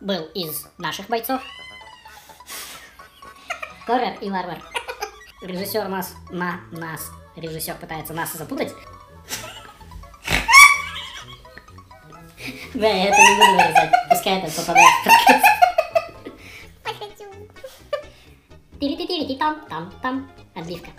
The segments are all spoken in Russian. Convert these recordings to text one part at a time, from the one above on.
был из наших бойцов. Корер и варвар. Режиссер нас, на нас, режиссер пытается нас запутать. Да, я это не буду вырезать. Пускай это попадает в подкаст. Тири-ти-тири-ти там, там, там. Отбивка.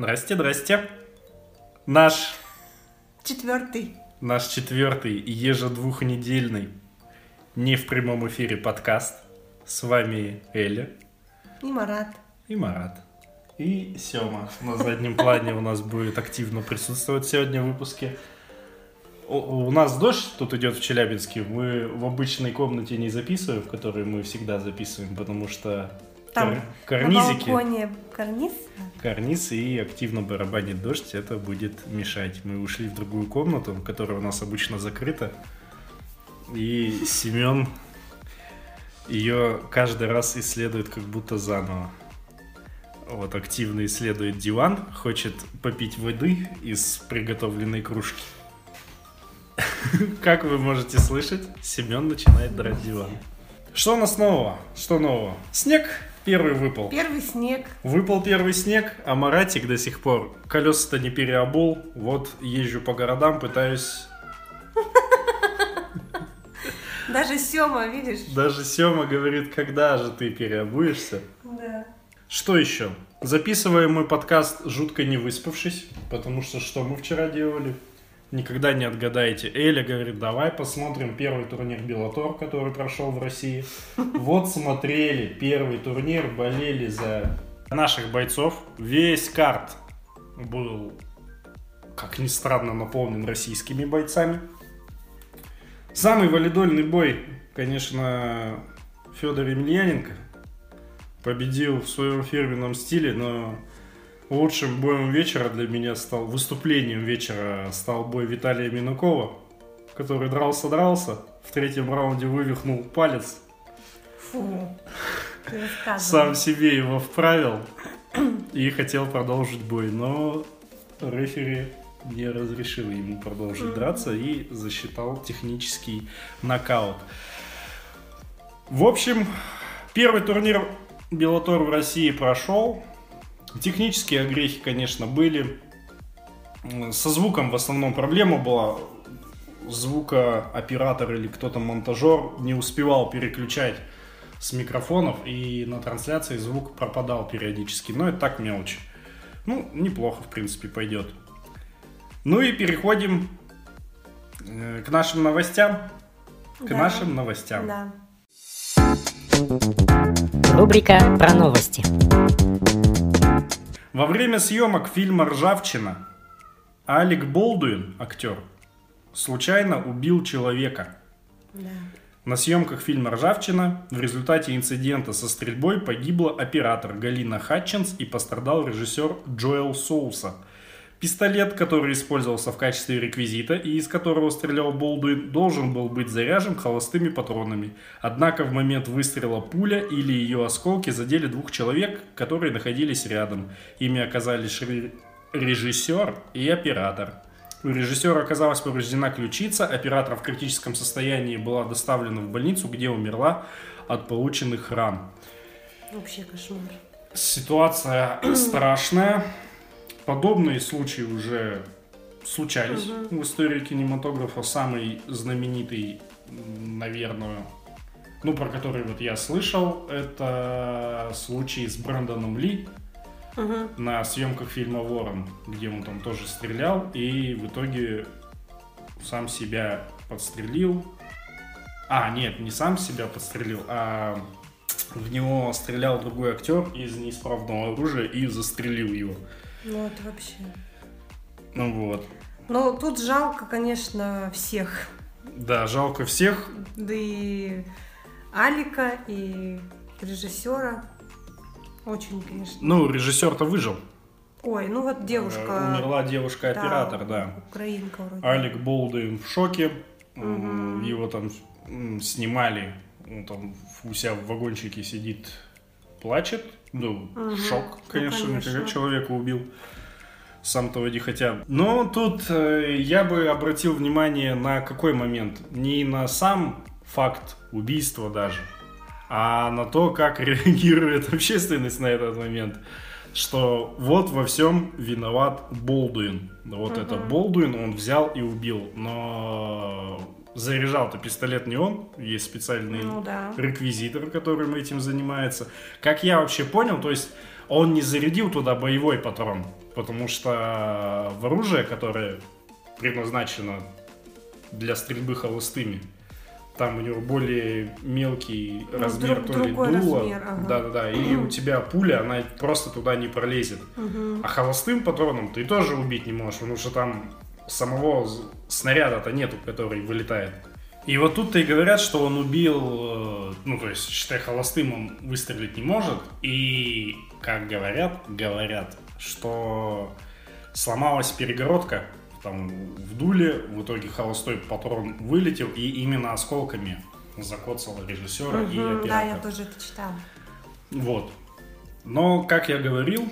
Здрасте, здрасте. Наш, Четвертый. наш четвертый ежедвухнедельный не в прямом эфире подкаст. С вами Эля И Марат. и Марат. И Сема. На заднем плане у нас будет активно присутствовать сегодня в выпуске. У, у нас дождь тут идет в Челябинске. Мы в обычной комнате не записываем, в которой мы всегда записываем, потому что Там кар- На карнизики. балконе карниз. карниз и активно барабанит дождь, это будет мешать. Мы ушли в другую комнату, которая у нас обычно закрыта. И Семен ее каждый раз исследует как будто заново. Вот активно исследует диван, хочет попить воды из приготовленной кружки. Как вы можете слышать, Семен начинает драть диван. Что у нас нового? Что нового? Снег первый выпал. Первый снег. Выпал первый снег, а Маратик до сих пор колеса-то не переобул. Вот езжу по городам, пытаюсь... Даже Сема, видишь? Даже Сема говорит, когда же ты переобуешься? Да. Что еще? Записываем мы подкаст жутко не выспавшись, потому что что мы вчера делали? Никогда не отгадаете. Эля говорит, давай посмотрим первый турнир Беллатор, который прошел в России. Вот смотрели первый турнир, болели за наших бойцов. Весь карт был, как ни странно, наполнен российскими бойцами. Самый валидольный бой, конечно, Федор Емельяненко победил в своем фирменном стиле, но лучшим боем вечера для меня стал, выступлением вечера стал бой Виталия Минукова, который дрался-дрался, в третьем раунде вывихнул палец, Фу. Сам себе его вправил и хотел продолжить бой, но рефери не разрешил ему продолжить драться и засчитал технический нокаут. В общем, первый турнир Беллатор в России прошел. Технические огрехи, конечно, были. Со звуком в основном проблема была. Звукооператор или кто-то монтажер не успевал переключать с микрофонов, и на трансляции звук пропадал периодически. Но это так мелочь. Ну, неплохо, в принципе, пойдет. Ну и переходим э, к нашим новостям. К Да. нашим новостям. Да. Рубрика про новости. Во время съемок фильма «Ржавчина» Алек Болдуин, актер, случайно убил человека. Да. На съемках фильма «Ржавчина» в результате инцидента со стрельбой погибла оператор Галина Хатчинс и пострадал режиссер Джоэл Соуса. Пистолет, который использовался в качестве реквизита и из которого стрелял Болдуин, должен был быть заряжен холостыми патронами. Однако в момент выстрела пуля или ее осколки задели двух человек, которые находились рядом. Ими оказались ре- режиссер и оператор. У режиссера оказалась повреждена ключица, оператор в критическом состоянии была доставлена в больницу, где умерла от полученных ран. Вообще кошмар. Ситуация страшная. Подобные случаи уже случались в истории кинематографа. Самый знаменитый, наверное, ну, про который вот я слышал, это случай с Брэндоном Ли Мгм. на съемках фильма «Ворон», где он там тоже стрелял, и в итоге сам себя подстрелил. А, нет, не сам себя подстрелил, а в него стрелял другой актер из неисправного оружия и застрелил его. Ну, это вообще. Ну вот. Но тут жалко, конечно, всех. Да, жалко всех. Да и Алика, и режиссера. Очень, конечно. Ну, режиссер-то выжил. Ой, ну вот девушка. Э, Умерла девушка-оператор, да. Украинка вроде. Алек Болдуин в шоке. М, Его там снимали он там у себя в вагончике сидит, плачет. Ну, Мгм. шок, Ну, конечно, конечно. как человека убил. Сам того не хотя. Но тут э, я бы обратил внимание на какой момент? Не на сам факт убийства даже, а на то, как реагирует общественность на этот момент. Что вот во всем виноват Болдуин. Вот это Болдуин он взял и убил. Но заряжал-то пистолет не он, есть специальный Ну да. реквизитор, которым этим занимается. Как я вообще понял, то есть он не зарядил туда боевой патрон, потому что в оружие, которое предназначено для стрельбы холостыми, там у него более мелкий Ну, размер, друг- то ли другой дула. размер, ага. Да-да-да, и у тебя пуля, она просто туда не пролезет. Мгм. А холостым патроном ты тоже убить не можешь, потому что там самого снаряда-то нету, который вылетает. И вот тут-то и говорят, что он убил, э, ну, то есть, считай, холостым он выстрелить не может. И, как говорят, говорят, что сломалась перегородка там в дуле, в итоге холостой патрон вылетел, и именно осколками закоцало режиссера и Мгм, оператора. Да, я тоже это читала. Вот. Но, как я говорил,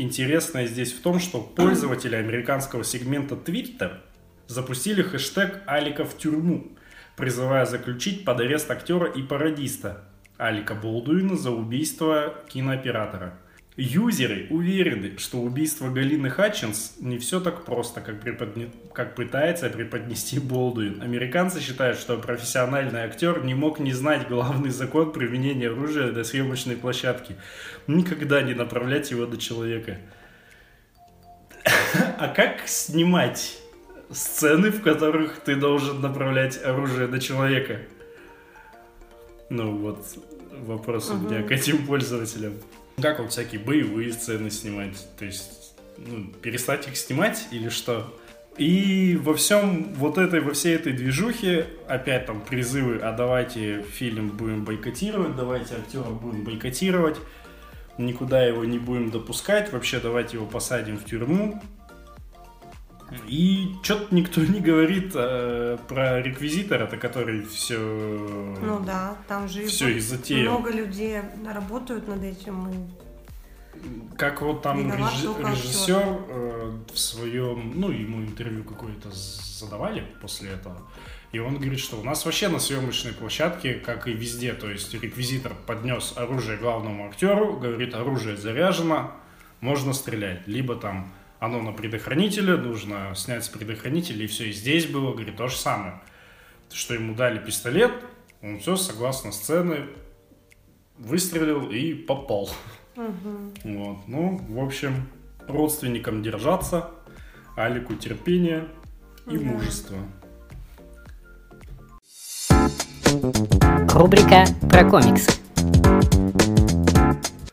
интересное здесь в том, что пользователи американского сегмента Twitter запустили хэштег «Алика в тюрьму», призывая заключить под арест актера и пародиста Алика Болдуина за убийство кинооператора. Юзеры уверены, что убийство Галины Хатчинс не все так просто, как, преподне- как пытается преподнести Болдуин. Американцы считают, что профессиональный актер не мог не знать главный закон применения оружия до съемочной площадки. Никогда не направлять его до человека. А как снимать сцены, в которых ты должен направлять оружие до человека? Ну вот, вопрос у меня к этим пользователям. Как вот всякие боевые сцены снимать? То есть, ну, перестать их снимать или что? И во всем вот этой, во всей этой движухе опять там призывы, а давайте фильм будем бойкотировать, давайте актера будем бойкотировать, никуда его не будем допускать, вообще давайте его посадим в тюрьму. И что-то никто не говорит э, про реквизитора-то, который все, Ну да, там же все и затеял. много людей работают над этим. и Как вот там Виноват реж- режиссер э, в своем, ну, ему интервью какое-то задавали после этого, и он говорит, что у нас вообще на съемочной площадке, как и везде, то есть реквизитор поднес оружие главному актеру, говорит, оружие заряжено, можно стрелять. Либо там оно на предохранителе, нужно снять с предохранителя, и все. И здесь было, говорит, то же самое. Что ему дали пистолет, он все, согласно сцены, выстрелил и попал. Вот. Ну, в общем, родственникам держаться, Алику терпения и Да. мужества. Рубрика про комиксы.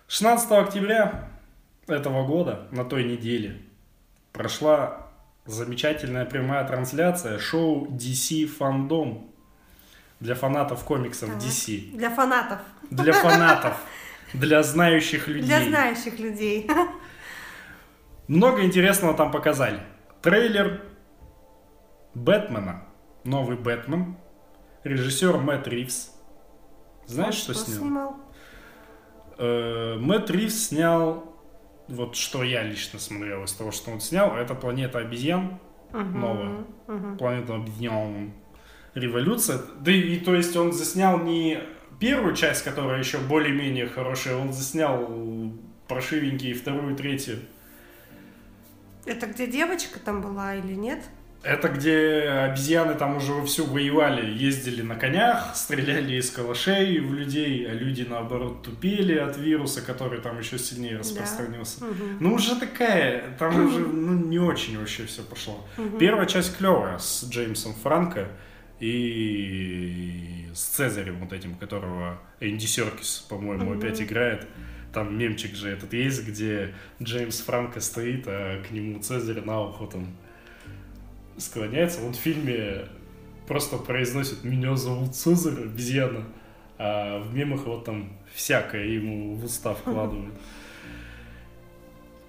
16 октября этого года, на той неделе, прошла замечательная прямая трансляция шоу DC Фандом для фанатов комиксов Так. DC. Для фанатов, Для фанатов, для знающих людей. для знающих людей. Много интересного там показали. Трейлер Бэтмена, новый Бэтмен, режиссер Мэтт Ривз. Знаешь, что, снял? снимал? Э, Мэтт Ривз снял, вот что я лично смотрел из того, что он снял, это «Планета обезьян», Мгм, новая. мгм. «Планета обезьян», «Революция». Да и, и то есть он заснял не первую часть, которая еще более-менее хорошая, он заснял прошивенькие вторую третью. Это где девочка там была или нет? Это где обезьяны там уже вовсю воевали, ездили на конях, стреляли из калашей в людей, а люди наоборот тупели от вируса, который там еще сильнее распространился. Мгм. Ну уже такая, там уже ну, не очень вообще все пошло. Первая часть клевая с Джеймсом Франко и с Цезарем вот этим, которого Энди Серкис, по-моему, опять играет. Там мемчик же этот есть, где Джеймс Франко стоит, а к нему Цезарь на ухо там склоняется. Он в фильме просто произносит «Меня зовут Цезарь, обезьяна», а в мемах вот там всякое ему в уста вкладывают.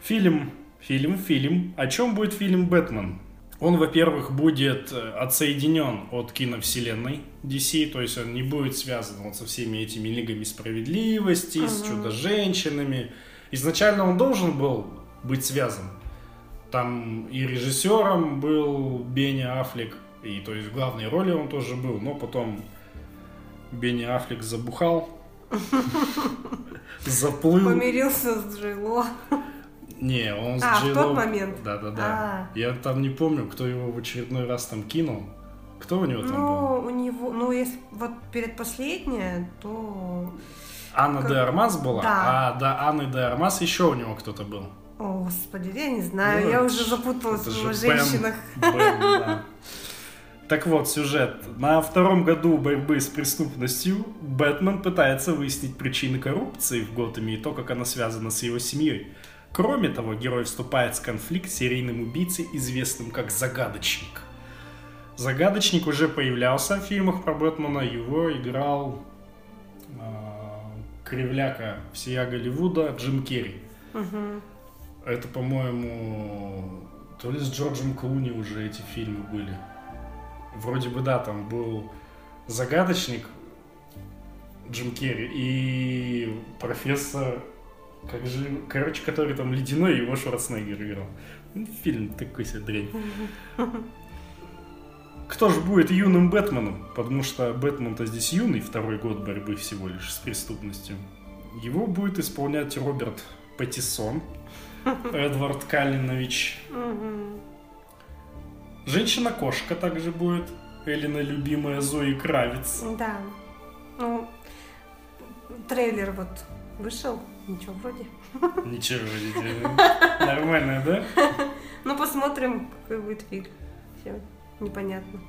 Фильм, фильм, фильм. О чем будет фильм «Бэтмен»? Он, во-первых, будет э, отсоединен от киновселенной DC, то есть он не будет связан вот со всеми этими лигами справедливости, с чудо-женщинами. Изначально он должен был быть связан. Там и режиссером был Бенни Аффлек, и то есть в главной роли он тоже был, но потом Бенни Аффлек забухал, заплыл. Помирился с Джило. Не, он с А, в тот момент? Да-да-да. А. Я там не помню, кто его в очередной раз там кинул. Кто у него там был? Ну, у него, ну, если вот перед последняя, то... Анна как- де Армас была? Да. А, да, Анны де Армас еще у него кто-то был. О, господи, я не знаю, Ну, я уже запуталась в же женщинах. Да. Так вот, сюжет. На втором году борьбы с преступностью Бэтмен пытается выяснить причины коррупции в Готэме и то, как она связана с его семьей. Кроме того, герой вступает в конфликт с серийным убийцей, известным как Загадочник. Загадочник уже появлялся в фильмах про Бэтмена, его играл а, кривляка всея Голливуда Джим Керри. Мгм. Это, по-моему, то ли с Джорджем Клуни уже эти фильмы были. Вроде бы, да, там был загадочник Джим Керри и профессор, как же, короче, который там ледяной, его Шварценеггер играл. Ну, Фильм такой себе дрянь. Кто же будет юным Бэтменом? Потому что Бэтмен-то здесь юный, второй год борьбы всего лишь с преступностью. Его будет исполнять Роберт Паттисон, Эдвард Калинович. Женщина-кошка также будет. Элина любимая Зои Кравец. Да. Ну, трейлер вот вышел, ничего вроде. Ничего, видите. Нормально, да? Ну, посмотрим, какой будет фильм. Все непонятно.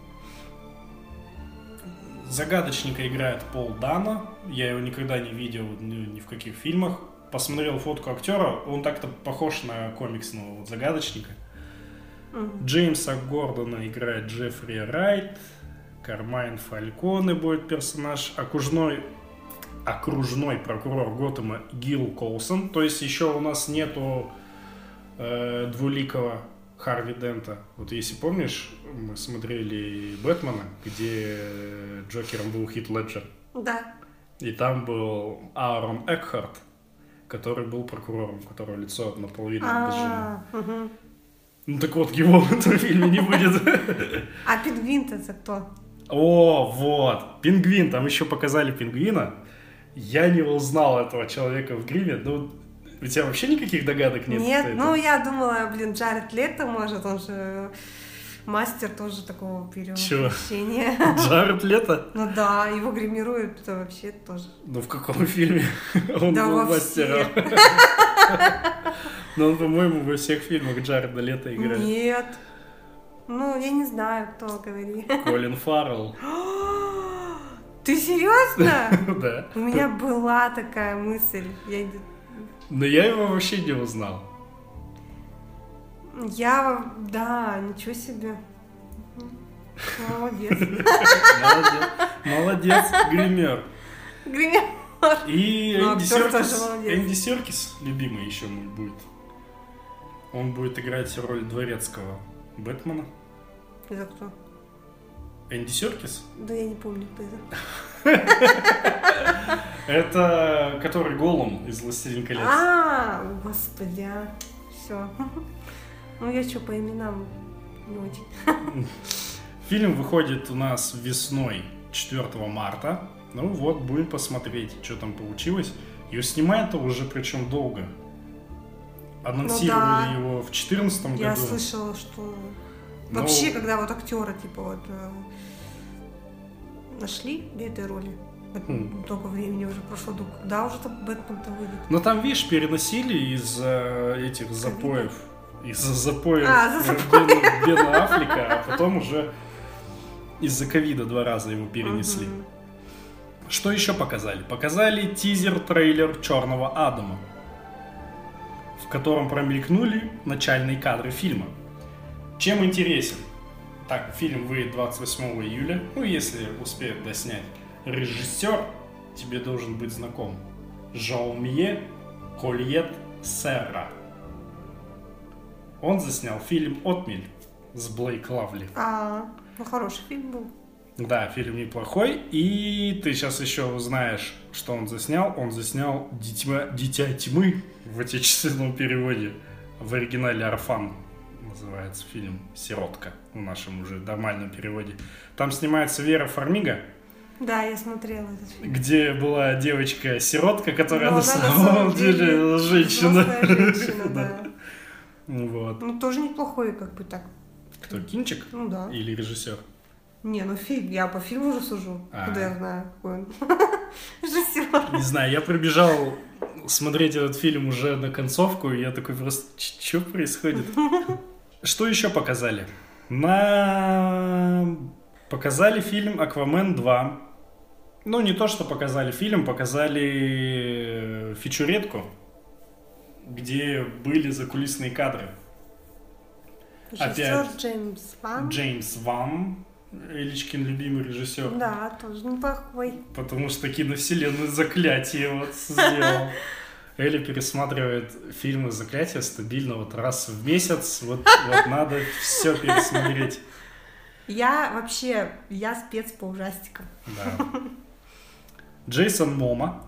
Загадочника играет Пол Дана. Я его никогда не видел ни, ни в каких фильмах. Посмотрел фотку актера. Он так-то похож на комиксного вот загадочника. Мгм. Джеймса Гордона играет Джеффри Райт. Кармайн Фальконе будет персонаж. Окружной, окружной прокурор Готэма Гил Колсон. То есть еще у нас нету э, двуликого Харви Дента. Вот если помнишь, мы смотрели Бэтмена, где Джокером был Хит Леджер. Да. И там был Аарон Экхарт, который был прокурором, у которого лицо наполовину обожжено. А, мгм. Ну так вот, его в этом фильме не будет. А пингвин-то это кто? О, вот, пингвин, там еще показали пингвина. Я не узнал этого человека в гриме. Ну, у тебя вообще никаких догадок нет? Нет, ну я думала, блин, Джаред Лето, может, он же мастер тоже такого перевоплощения. Джаред Лето? Ну да, его гримируют это вообще тоже. Ну, в каком фильме он Да был мастером? всех. Ну, он, по-моему, во всех фильмах Джареда Лето играет. Нет. Ну, я не знаю, кто говорит. Колин Фаррелл. Ты серьезно? Да. У меня была такая мысль. Но я его вообще не узнал. Я да, ничего себе. Молодец. Молодец. Молодец, гример. Гример. И Ну, Энди Серкис. Энди Серкис, любимый еще мой будет. Он будет играть роль дворецкого Бэтмена. Это кто? Энди Серкис? Да я не помню, кто это. Это который Голум из «Властелин колец». А, господи, а. Все. Ну я что, по именам не очень. Фильм выходит у нас весной 4 марта. Ну вот, будем посмотреть, что там получилось. Ее снимают уже причем долго. Анонсировали Ну да. его в 2014 году. Я слышала, что Ну, вообще, когда вот актера, типа, вот э, нашли для этой роли, Хм. много времени уже прошло, когда уже там Бэтмен-то выйдет? Но там, видишь, переносили из-за этих запоев. Из-за запоев А, за Бена, Бена Аффлека, а потом уже из-за ковида два раза его перенесли. Мгм. Что еще показали? Показали тизер-трейлер Черного Адама, в котором промелькнули начальные кадры фильма. Чем интересен? Так, фильм выйдет 28 июля, ну, если успеют доснять. Режиссер тебе должен быть знаком. Жаумье Кольет Серра. Он заснял фильм «Отмель». с Блейк Лавли. А, ну хороший фильм был. Да, фильм неплохой. И ты сейчас еще узнаешь, что он заснял. Он заснял «Дитя, Дитя тьмы» в отечественном переводе. В оригинале «Орфан» называется фильм «Сиротка» в нашем уже нормальном переводе. Там снимается Вера Фармига, Да, я смотрела этот фильм. где была девочка-сиротка, которая Ну, на самом деле женщина. взрослая женщина, да. Вот. Ну, тоже неплохой, как бы так. Кто, Кинчик Ну да. или режиссер? Не, ну фильм, я по фильму уже сужу. А. Куда я знаю, какой он. Режиссер. Не знаю, я прибежал смотреть этот фильм уже на концовку, и я такой просто, что происходит? Что еще показали? На... Показали фильм «Аквамен 2». Ну, не то, что показали фильм, показали э, фичуретку, где были закулисные кадры. Режиссер Опять. Джеймс Ван. Джеймс Ван, Эличкин любимый режиссер. Да, тоже неплохой. Потому что киновселенную заклятие вот сделал. Эля пересматривает фильмы заклятия стабильно вот раз в месяц. Вот, вот надо все пересмотреть. Я вообще, я спец по ужастикам. Да. Джейсон Мома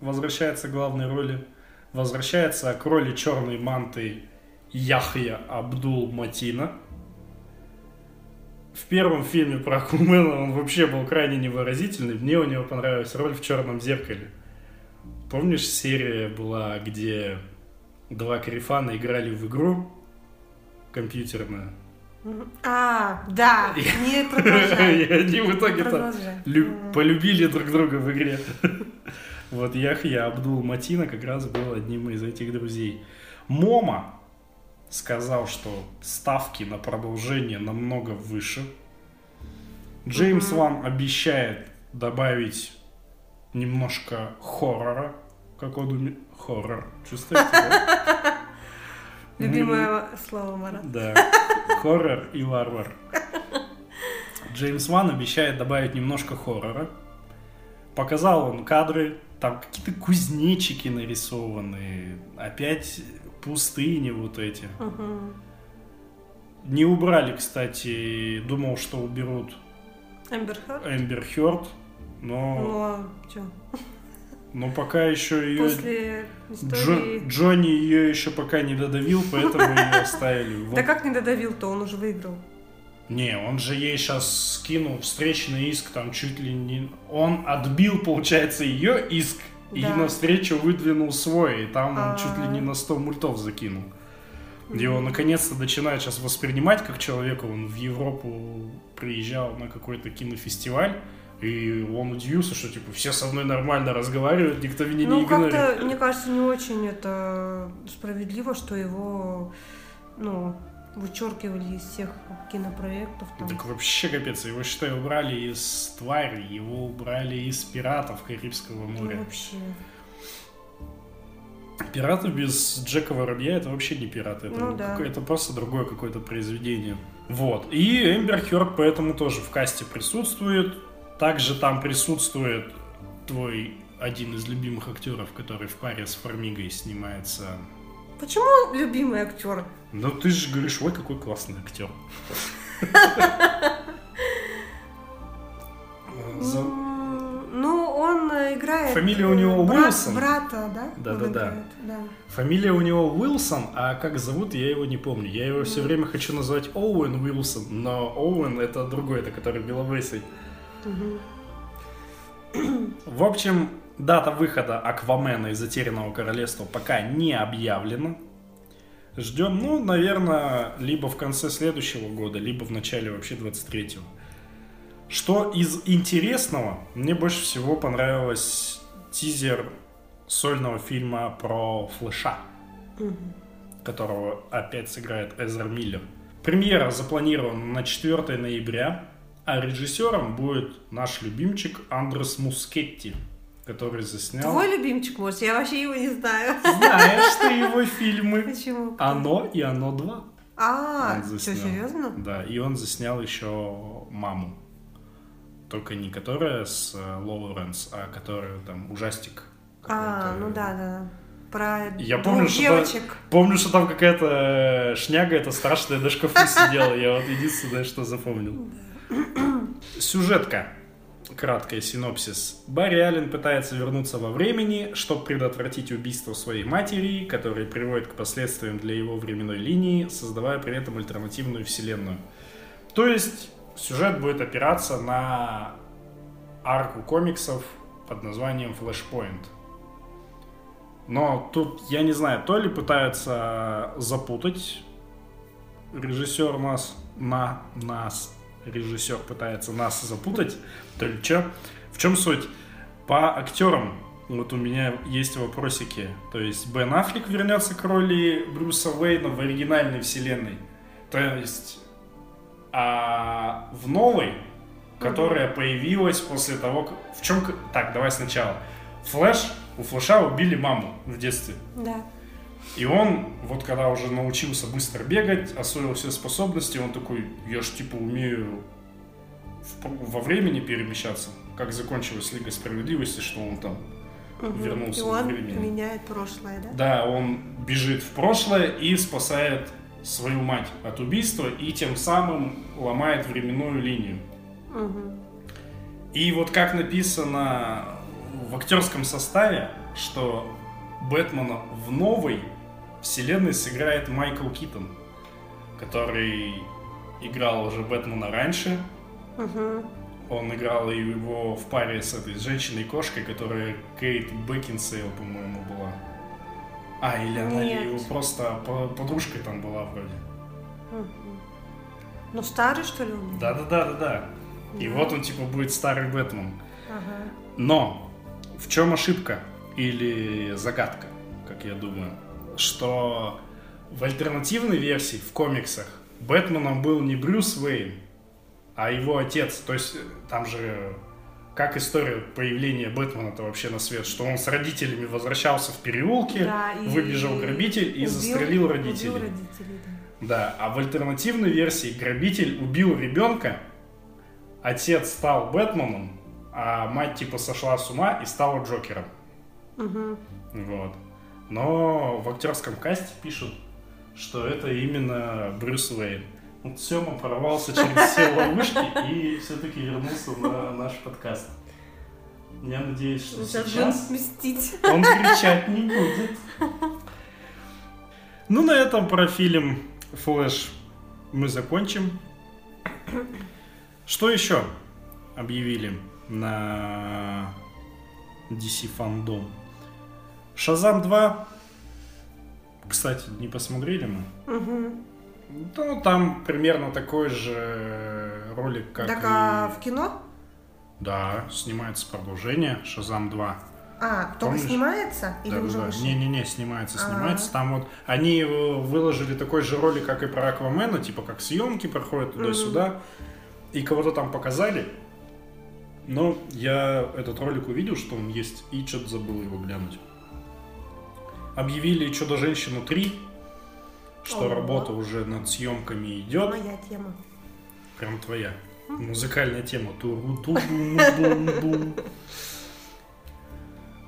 возвращается к главной роли. Возвращается к роли черной манты Яхья Абдул Матина. В первом фильме про Акумена он вообще был крайне невыразительный. Мне у него понравилась роль в «Черном зеркале». Помнишь, серия была, где два карифана играли в игру компьютерную? А, да, не продолжай. И они в итоге там полюбили друг друга в игре. Вот Яхья Абдул Матина как раз был одним из этих друзей. Мома сказал, что ставки на продолжение намного выше. Джеймс. Ван обещает добавить немножко хоррора, как он уме- Хоррор. Чувствуете? да? Любимое слово Марат. Да. Хоррор и варвар. Джеймс Ван обещает добавить немножко хоррора. Показал он кадры, там какие-то кузнечики нарисованы, опять пустыни вот эти. Мгм. Не убрали, кстати, думал, что уберут Эмбер Хёрд? Эмбер Хёрд, но, Ну, а чё? но пока еще ее... После Джо- истории... Джонни ее еще пока не додавил, поэтому ее оставили. Да как не додавил-то, он уже выиграл. Не, он же ей сейчас скинул встречный иск, там чуть ли не... Он отбил, получается, ее иск, и Да. навстречу выдвинул свой, и там он А. чуть ли не на 100 мультов закинул. Его наконец-то начинают сейчас воспринимать как человека. Он в Европу приезжал на какой-то кинофестиваль, и он удивился, что типа все со мной нормально разговаривают, никто меня не Ну, игнорирует. как-то, мне кажется, не очень это справедливо, что его, ну, вычеркивали из всех кинопроектов. Там. Так вообще капец, его, считай, убрали из твари, его убрали из пиратов Карибского Ну, моря. вообще. Пираты без Джека Воробья это вообще не пираты, это, Ну да. какое- это просто другое какое-то произведение. Вот. И Эмбер Хёрд поэтому тоже в касте присутствует. Также там присутствует твой один из любимых актеров, который в паре с Фармигой снимается. Почему любимый актер? Ну ты же говоришь, ой, какой классный актер. М, Ну, он играет... Фамилия у э, него Уилсон. Брата, да? Да-да-да. Фамилия у него Уилсон, а как зовут, я его не помню. Я его все время хочу назвать Оуэн Уилсон, но Оуэн это другой, это который белобрысый. Мгм. В общем, дата выхода Аквамена из Затерянного Королевства пока не объявлена. Ждем, ну, наверное, либо в конце следующего года, либо в начале вообще 23-го. Что из интересного, мне больше всего понравилось тизер сольного фильма про Флэша, которого опять сыграет Эзер Миллер. Премьера запланирована на 4 ноября, а режиссером будет наш любимчик Андрес Мускетти, который заснял... Твой любимчик, может? Я вообще его не знаю. Знаешь ты его фильмы? Почему? «Оно» и «Оно 2». А, что, серьезно? Да, и он заснял еще «Маму». Только не которая с э, Лоуренс, а которая там ужастик. А, ну да, да, про Я помню, что девочек. Помню, что там какая-то э, шняга, это страшная, на шкафу сидела. Я вот единственное, что запомнил. Сюжетка. Краткая синопсис. Барри Аллен пытается вернуться во времени, чтобы предотвратить убийство своей матери, которое приводит к последствиям для его временной линии, создавая при этом альтернативную вселенную. То есть сюжет будет опираться на арку комиксов под названием Flashpoint. Но тут, я не знаю, то ли пытаются запутать режиссер нас, на нас, режиссер пытается нас запутать, то ли что. В чем суть? По актерам вот у меня есть вопросики. То есть Бен Аффлек вернется к роли Брюса Уэйна в оригинальной вселенной. То есть а в новой, которая появилась после того, как... В чем... Так, давай сначала. Флэш, у Флэша убили маму в детстве. Да. И он, вот когда уже научился быстро бегать, освоил все способности, он такой, я ж типа умею в- во времени перемещаться. Как закончилась Лига Справедливости, что он там Мгм. вернулся И во он времени. меняет прошлое, да? Да, он бежит в прошлое и спасает свою мать от убийства и тем самым ломает временную линию. Мгм. И вот как написано в актерском составе, что Бэтмена в новой вселенной сыграет Майкл Китон, который играл уже Бэтмена раньше. Мгм. Он играл его в паре с этой женщиной-кошкой, которая Кейт Бекинсейл, по-моему, была. А, или она Нет. его просто по- подружкой там была вроде. Мгм. Ну, старый, что ли, он? Да-да-да-да-да. И вот он типа будет старый Бэтмен. Ага. Но в чем ошибка или загадка, как я думаю, что в альтернативной версии в комиксах Бэтменом был не Брюс Уэйн, а его отец. То есть э, там же как история появления Бэтмена-то вообще на свет, что он с родителями возвращался в переулке, Да, и- выбежал грабитель и убил- застрелил убил родителей. родителей, да. Да, а в альтернативной версии грабитель убил ребенка, отец стал Бэтменом, а мать типа сошла с ума и стала Джокером. Мгм. Вот. Но в актерском касте пишут, что это именно Брюс Уэйн. Вот Сема прорвался через все ловушки и все-таки вернулся на наш подкаст. Я надеюсь, что Сейчас сейчас мстить. он кричать не будет. Ну, на этом про фильм «Флэш» мы закончим. Что еще объявили на DC Fandom? «Шазам 2». Кстати, не посмотрели мы? Мгм. Ну, там примерно такой же ролик, как Так, и... а в кино? Да, снимается продолжение «Шазам 2». А, только Помнишь? снимается? Или Да, уже да, вышел? Не-не-не, снимается, А. снимается. Там вот они э, выложили такой же ролик, как и про Аквамена, типа как съемки проходят туда-сюда. И кого-то там показали. Но я этот ролик увидел, что он есть, и что-то забыл его глянуть. Объявили «Чудо-женщину 3», что Ого. работа уже над съемками идет. Моя тема. Прям твоя. Музыкальная тема.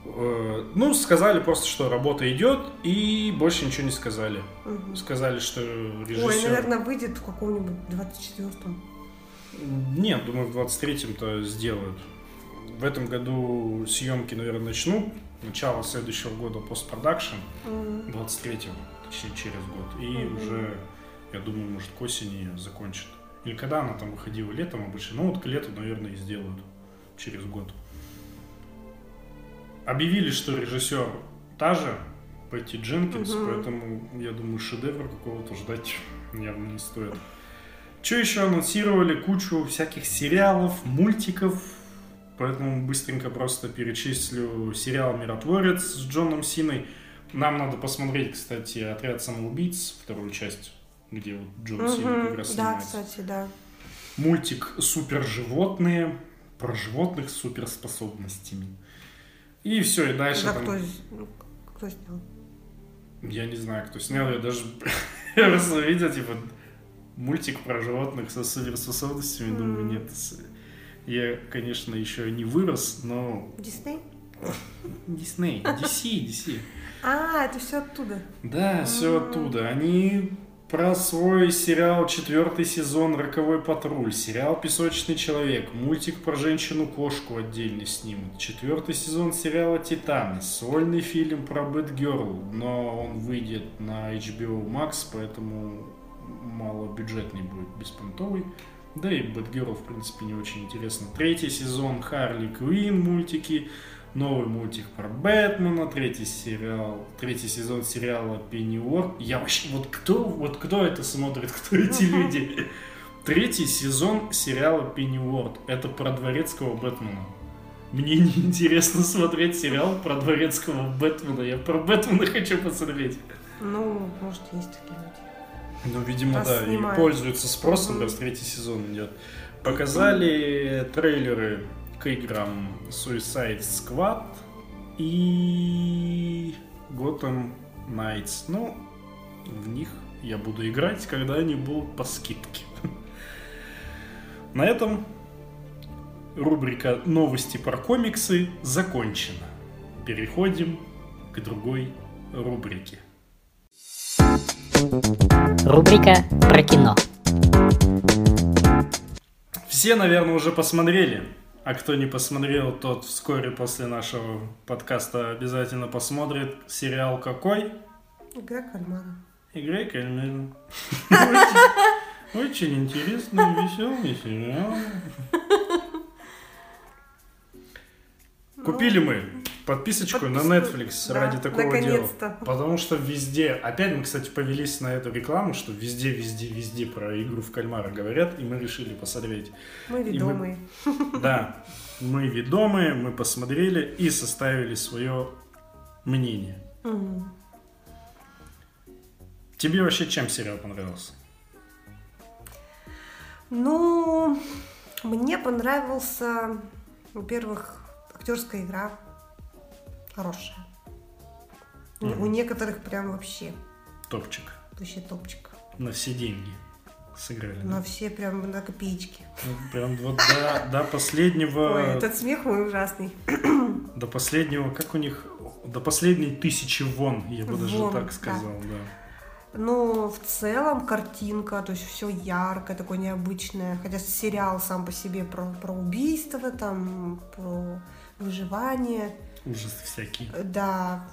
Э, Ну, сказали просто, что работа идет, и больше ничего не сказали. Мгм. Сказали, что Ой, режиссер... наверное, выйдет в каком-нибудь 24-м. Нет, думаю, в 23-м-то сделают. В этом году съемки, наверное, начнут. Начало следующего года постпродакшн. Мгм. 23-го, точнее, через год. И Мгм. уже, я думаю, может, к осени закончат. Или когда она там выходила летом обычно. Ну, вот к лету, наверное, и сделают. Через год. Объявили, что режиссер та же, Пэтти Дженкинс, Мгм. поэтому, я думаю, шедевра какого-то ждать явно не стоит. Что еще анонсировали? Кучу всяких сериалов, мультиков. Поэтому быстренько просто перечислю сериал «Миротворец» с Джоном Синой. Нам надо посмотреть, кстати, «Отряд самоубийц», вторую часть, где вот Джон Сина Мгм. как раз Да, снимается. кстати, да. Мультик «Суперживотные», про животных с суперспособностями. И все, и дальше Да, там... кто, ну, кто снял? Я не знаю, кто снял, я даже просто видел, типа, мультик про животных со суперспособностями, думаю, нет. Я, конечно, еще не вырос, но Дисней? Дисней, DC, DC. А, это все оттуда. Да, все оттуда. Они про свой сериал четвертый сезон «Роковой патруль», сериал «Песочный человек», мультик про женщину-кошку отдельно снимут, четвертый сезон сериала «Титаны», сольный фильм про Бэтгерл, но он выйдет на HBO Max, поэтому малобюджетный будет, беспонтовый. Да и Бэтгерл, в принципе, не очень интересно. Третий сезон Харли Квин мультики, новый мультик про Бэтмена, третий сериал, третий сезон сериала Пенниуорт. Я вообще, вот кто, вот кто это смотрит, кто эти люди? Третий сезон сериала Пенниуорт. Это про дворецкого Бэтмена. Мне не интересно смотреть сериал про дворецкого Бэтмена. Я про Бэтмена хочу посмотреть. Ну, может, есть такие люди. Ну, видимо, да, и снимают. пользуются спросом, раз третий сезон идет. Показали трейлеры к играм Suicide Squad и Gotham Knights. Ну, в них я буду играть, когда они будут по скидке. На этом рубрика «Новости про комиксы» закончена. Переходим к другой рубрике. Рубрика про кино. Все, наверное, уже посмотрели. А кто не посмотрел, тот вскоре после нашего подкаста обязательно посмотрит сериал какой? Игра кальмара. Играй Кальмара. Очень интересный, веселый сериал. Купили мы подписочку на Подписку, Netflix да, ради такого дела. Потому что везде, опять мы, кстати, повелись на эту рекламу, что везде, везде, везде про игру в кальмара говорят, и мы решили посмотреть. Мы ведомые. Да, мы ведомые, мы посмотрели и составили свое мнение. Мгм. Тебе вообще чем сериал понравился? Ну, мне понравился, во-первых, актерская игра хорошая. У- Мгм. У некоторых прям вообще, Топчик. вообще топчик. На все деньги сыграли. да? Но все прям на копеечки. Ну, Прям вот до, до последнего... Ой, этот смех мой ужасный. До последнего, как у них... До последней тысячи вон, я бы даже Вон, так да. сказал, да. Но в целом картинка, то есть все яркое, такое необычное. Хотя сериал сам по себе про, про убийство, там, про выживание. Ужасы всякие. Да,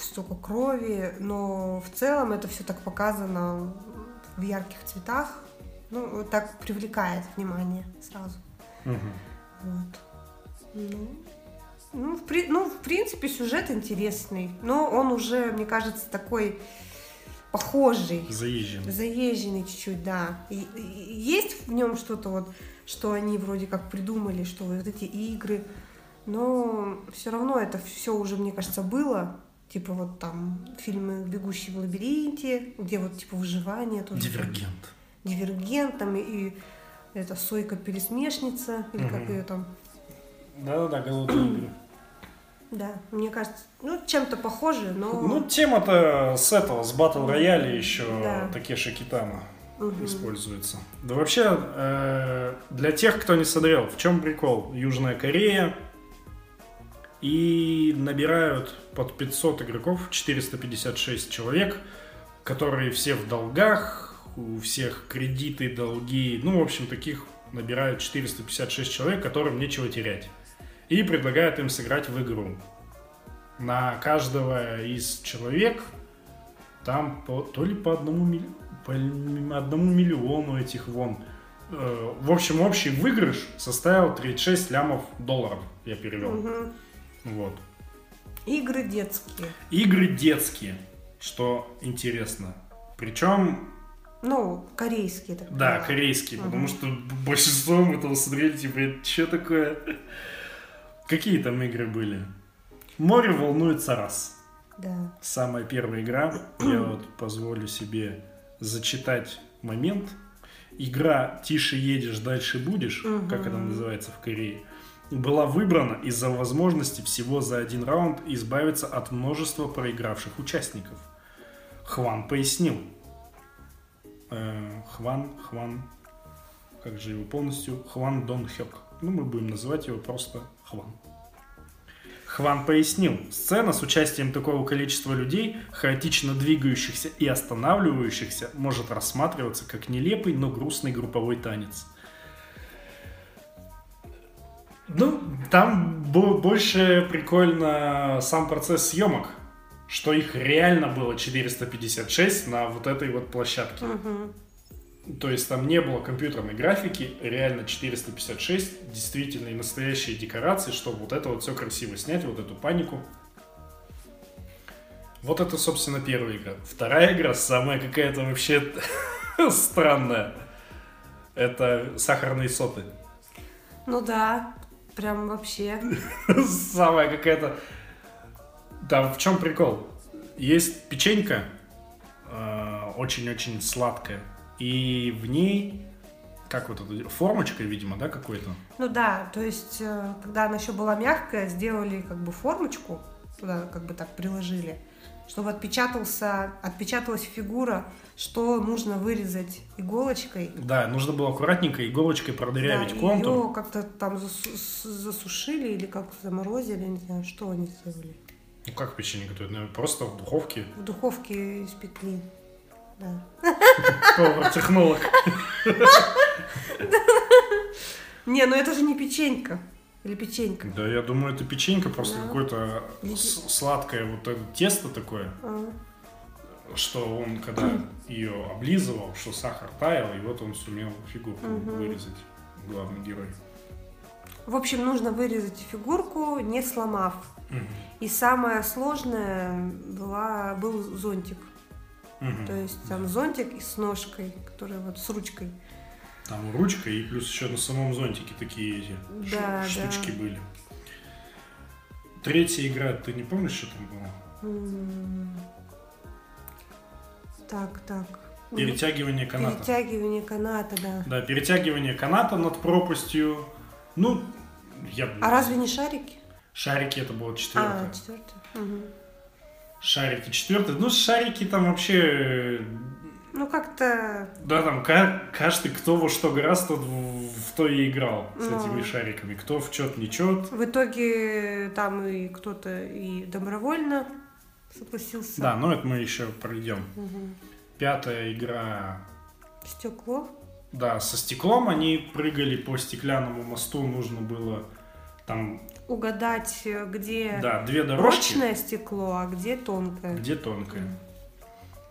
столько крови, но в целом это все так показано в ярких цветах. Ну, вот так привлекает внимание сразу. Мгм. Вот. Ну, ну, в, при- ну, в принципе, сюжет интересный, но он уже, мне кажется, такой похожий. Заезжен. Заезженный чуть-чуть, да. И- и есть в нем что-то вот, что они вроде как придумали, что вот эти игры, но все равно это все уже, мне кажется, было. Типа вот там фильмы «Бегущий в лабиринте», где вот типа выживание тоже. Дивергент. Дивергент, там и, и это Сойка-пересмешница, или как Мгм. ее там. Да-да-да, голодные игры. Да, мне кажется, ну, чем-то похоже, но... Ну, тема-то с этого, с батл рояля еще Да. Такеши Китама Мгм. используется. Да вообще, э, для тех, кто не смотрел, в чем прикол? Южная Корея и набирают под 500 игроков, 456 человек, которые все в долгах, у всех кредиты, долги, ну, в общем, таких набирают 456 человек, которым нечего терять. И предлагают им сыграть в игру. На каждого из человек там по- то ли по одному, милли- по одному миллиону этих вон. Э, В общем, общий выигрыш составил 36 лямов долларов, я перевел. Мгм. Вот. Игры детские. Игры детские, что интересно. Причем, Ну, корейские. Так да, понимаю. корейские, Мгм. потому что большинство мы этого смотрели, типа, что такое? Какие там игры были? Море волнуется раз. Да. Самая первая игра, я вот позволю себе зачитать момент. Игра «Тише едешь, дальше будешь», Мгм. как она называется в Корее, была выбрана из-за возможности всего за один раунд избавиться от множества проигравших участников. Хван пояснил. Э, Хван, Хван, как же его полностью? Хван Дон Хёк. Ну, мы будем называть его просто Хван. Хван пояснил, сцена с участием такого количества людей, хаотично двигающихся и останавливающихся, может рассматриваться как нелепый, но грустный групповой танец. Ну, там бо- больше прикольно сам процесс съемок, что их реально было 456 на вот этой вот площадке. Мгм. То есть там не было компьютерной графики, реально 456, действительно и настоящие декорации, чтобы вот это вот все красиво снять, вот эту панику. Вот это, собственно, первая игра. Вторая игра, самая какая-то вообще странная. Это сахарные соты. Ну да, прям вообще. Самая какая-то... Там в чем прикол? Есть печенька, э, очень-очень сладкая, и в ней, как вот эта формочка, видимо, да, какой-то? Ну да, то есть, э, когда она еще была мягкая, сделали как бы формочку, туда как бы так приложили, чтобы отпечатался, отпечаталась фигура, что нужно вырезать иголочкой. Да, нужно было аккуратненько иголочкой продырявить Да, контур. Ее как-то там засу- засушили или как-то заморозили, не знаю, что они сделали. Ну как печенье готовят? Наверное, просто в духовке. В духовке испекли. Да. Повар-технолог. Не, ну это же не печенька. Или печенька. Да, я думаю, это печенька, просто Да. какое-то с- сладкое вот это тесто такое, А, что он, когда ее облизывал, что сахар таял, и вот он сумел фигурку Мгм. вырезать, главный герой. В общем, нужно вырезать фигурку, не сломав. Мгм. И самое сложное была, был зонтик. Мгм. То есть там зонтик с ножкой, которая вот с ручкой. Там ручка, и плюс еще на самом зонтике такие эти Да, штучки да. были. Третья игра, ты не помнишь, что там было? М. Так, так. Перетягивание каната. Перетягивание каната, да. Да, перетягивание каната над пропастью. Ну, я... А разве не шарики? Шарики это было четвертое. А, четвертый. Мгм. Шарики четвертое. Ну, шарики там вообще... Ну, как-то... Да, там ка- каждый, кто во что гораздо, тот в, то и играл с Ну. этими шариками. Кто в чет, не чет. В итоге там и кто-то и добровольно согласился. Да, но это мы еще пройдем. Мгм. Пятая игра Стекло. Да, со стеклом они прыгали по стеклянному мосту, нужно было там, Угадать, э, где да, две дорожки, прочное стекло, а где тонкое. где тонкая.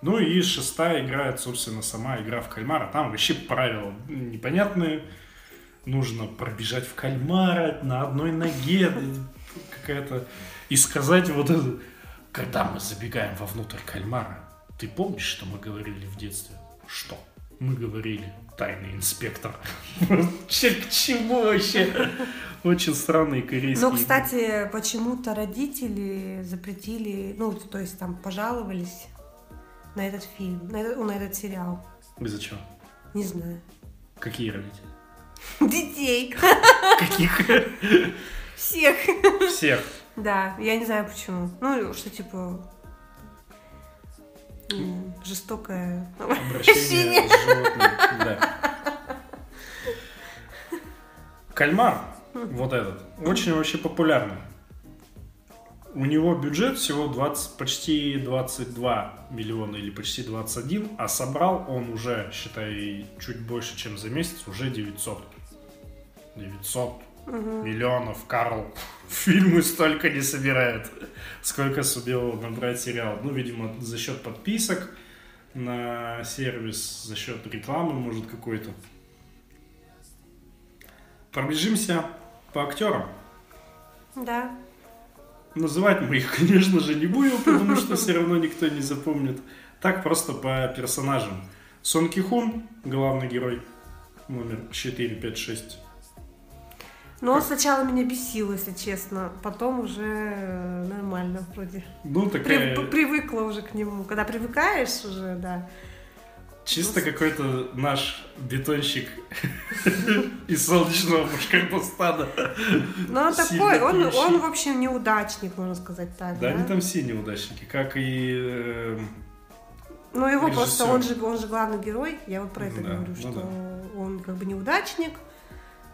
Ну и шестая игра, это, собственно, сама игра в кальмара. Там вообще правила непонятные. Нужно пробежать в кальмара на одной ноге. Какая-то... И сказать вот это... Когда мы забегаем вовнутрь кальмара, ты помнишь, что мы говорили в детстве? Что? Мы говорили, тайный инспектор. Че, к чему вообще? Очень странные корейские. Но, кстати, почему-то родители запретили, ну, то есть там пожаловались на этот фильм, на этот, на этот сериал. Из-за чего? Не знаю. Какие родители? Детей. Каких? Всех. Всех. Да, я не знаю почему. Ну, что типа жестокое. Обращение с животными. Да. Кальмар, вот этот, очень вообще популярный. У него бюджет всего 20, почти 22 миллиона или почти 21, а собрал он уже, считай, чуть больше, чем за месяц, уже 900. 900 миллионов, Карл. Фильмы столько не собирает, сколько сумел набрать сериал. Ну, видимо, за счет подписок на сервис, за счет рекламы, может, какой-то. Пробежимся по актерам. Да. Называть мы их, конечно же, не будем, потому что все равно никто не запомнит. Так просто по персонажам. Сон Кихун, главный герой, номер 4, 5, 6. Но он сначала меня бесил, если честно. Потом уже э, нормально вроде. Ну, При- такая привыкла уже к нему. Когда привыкаешь уже, да. Чисто какой-то наш бетонщик из солнечного Башкортостана. Но он такой, он, он, в общем, неудачник, можно сказать так. Да, Да, они там все неудачники, как и... э, Ну, его просто, режиссер. он же, он же главный герой. Я вот про это Да, говорю, ну что да. он как бы неудачник,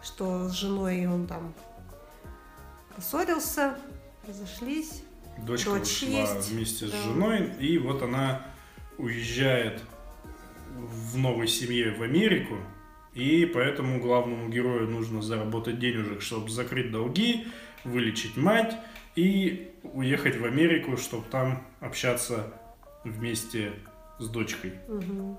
что с женой он там поссорился, разошлись. Дочка Дочь ушла есть, вместе с да. женой, и вот она уезжает в новой семье в Америку, и поэтому главному герою нужно заработать денежек, чтобы закрыть долги, вылечить мать и уехать в Америку, чтобы там общаться вместе с дочкой. Мгм.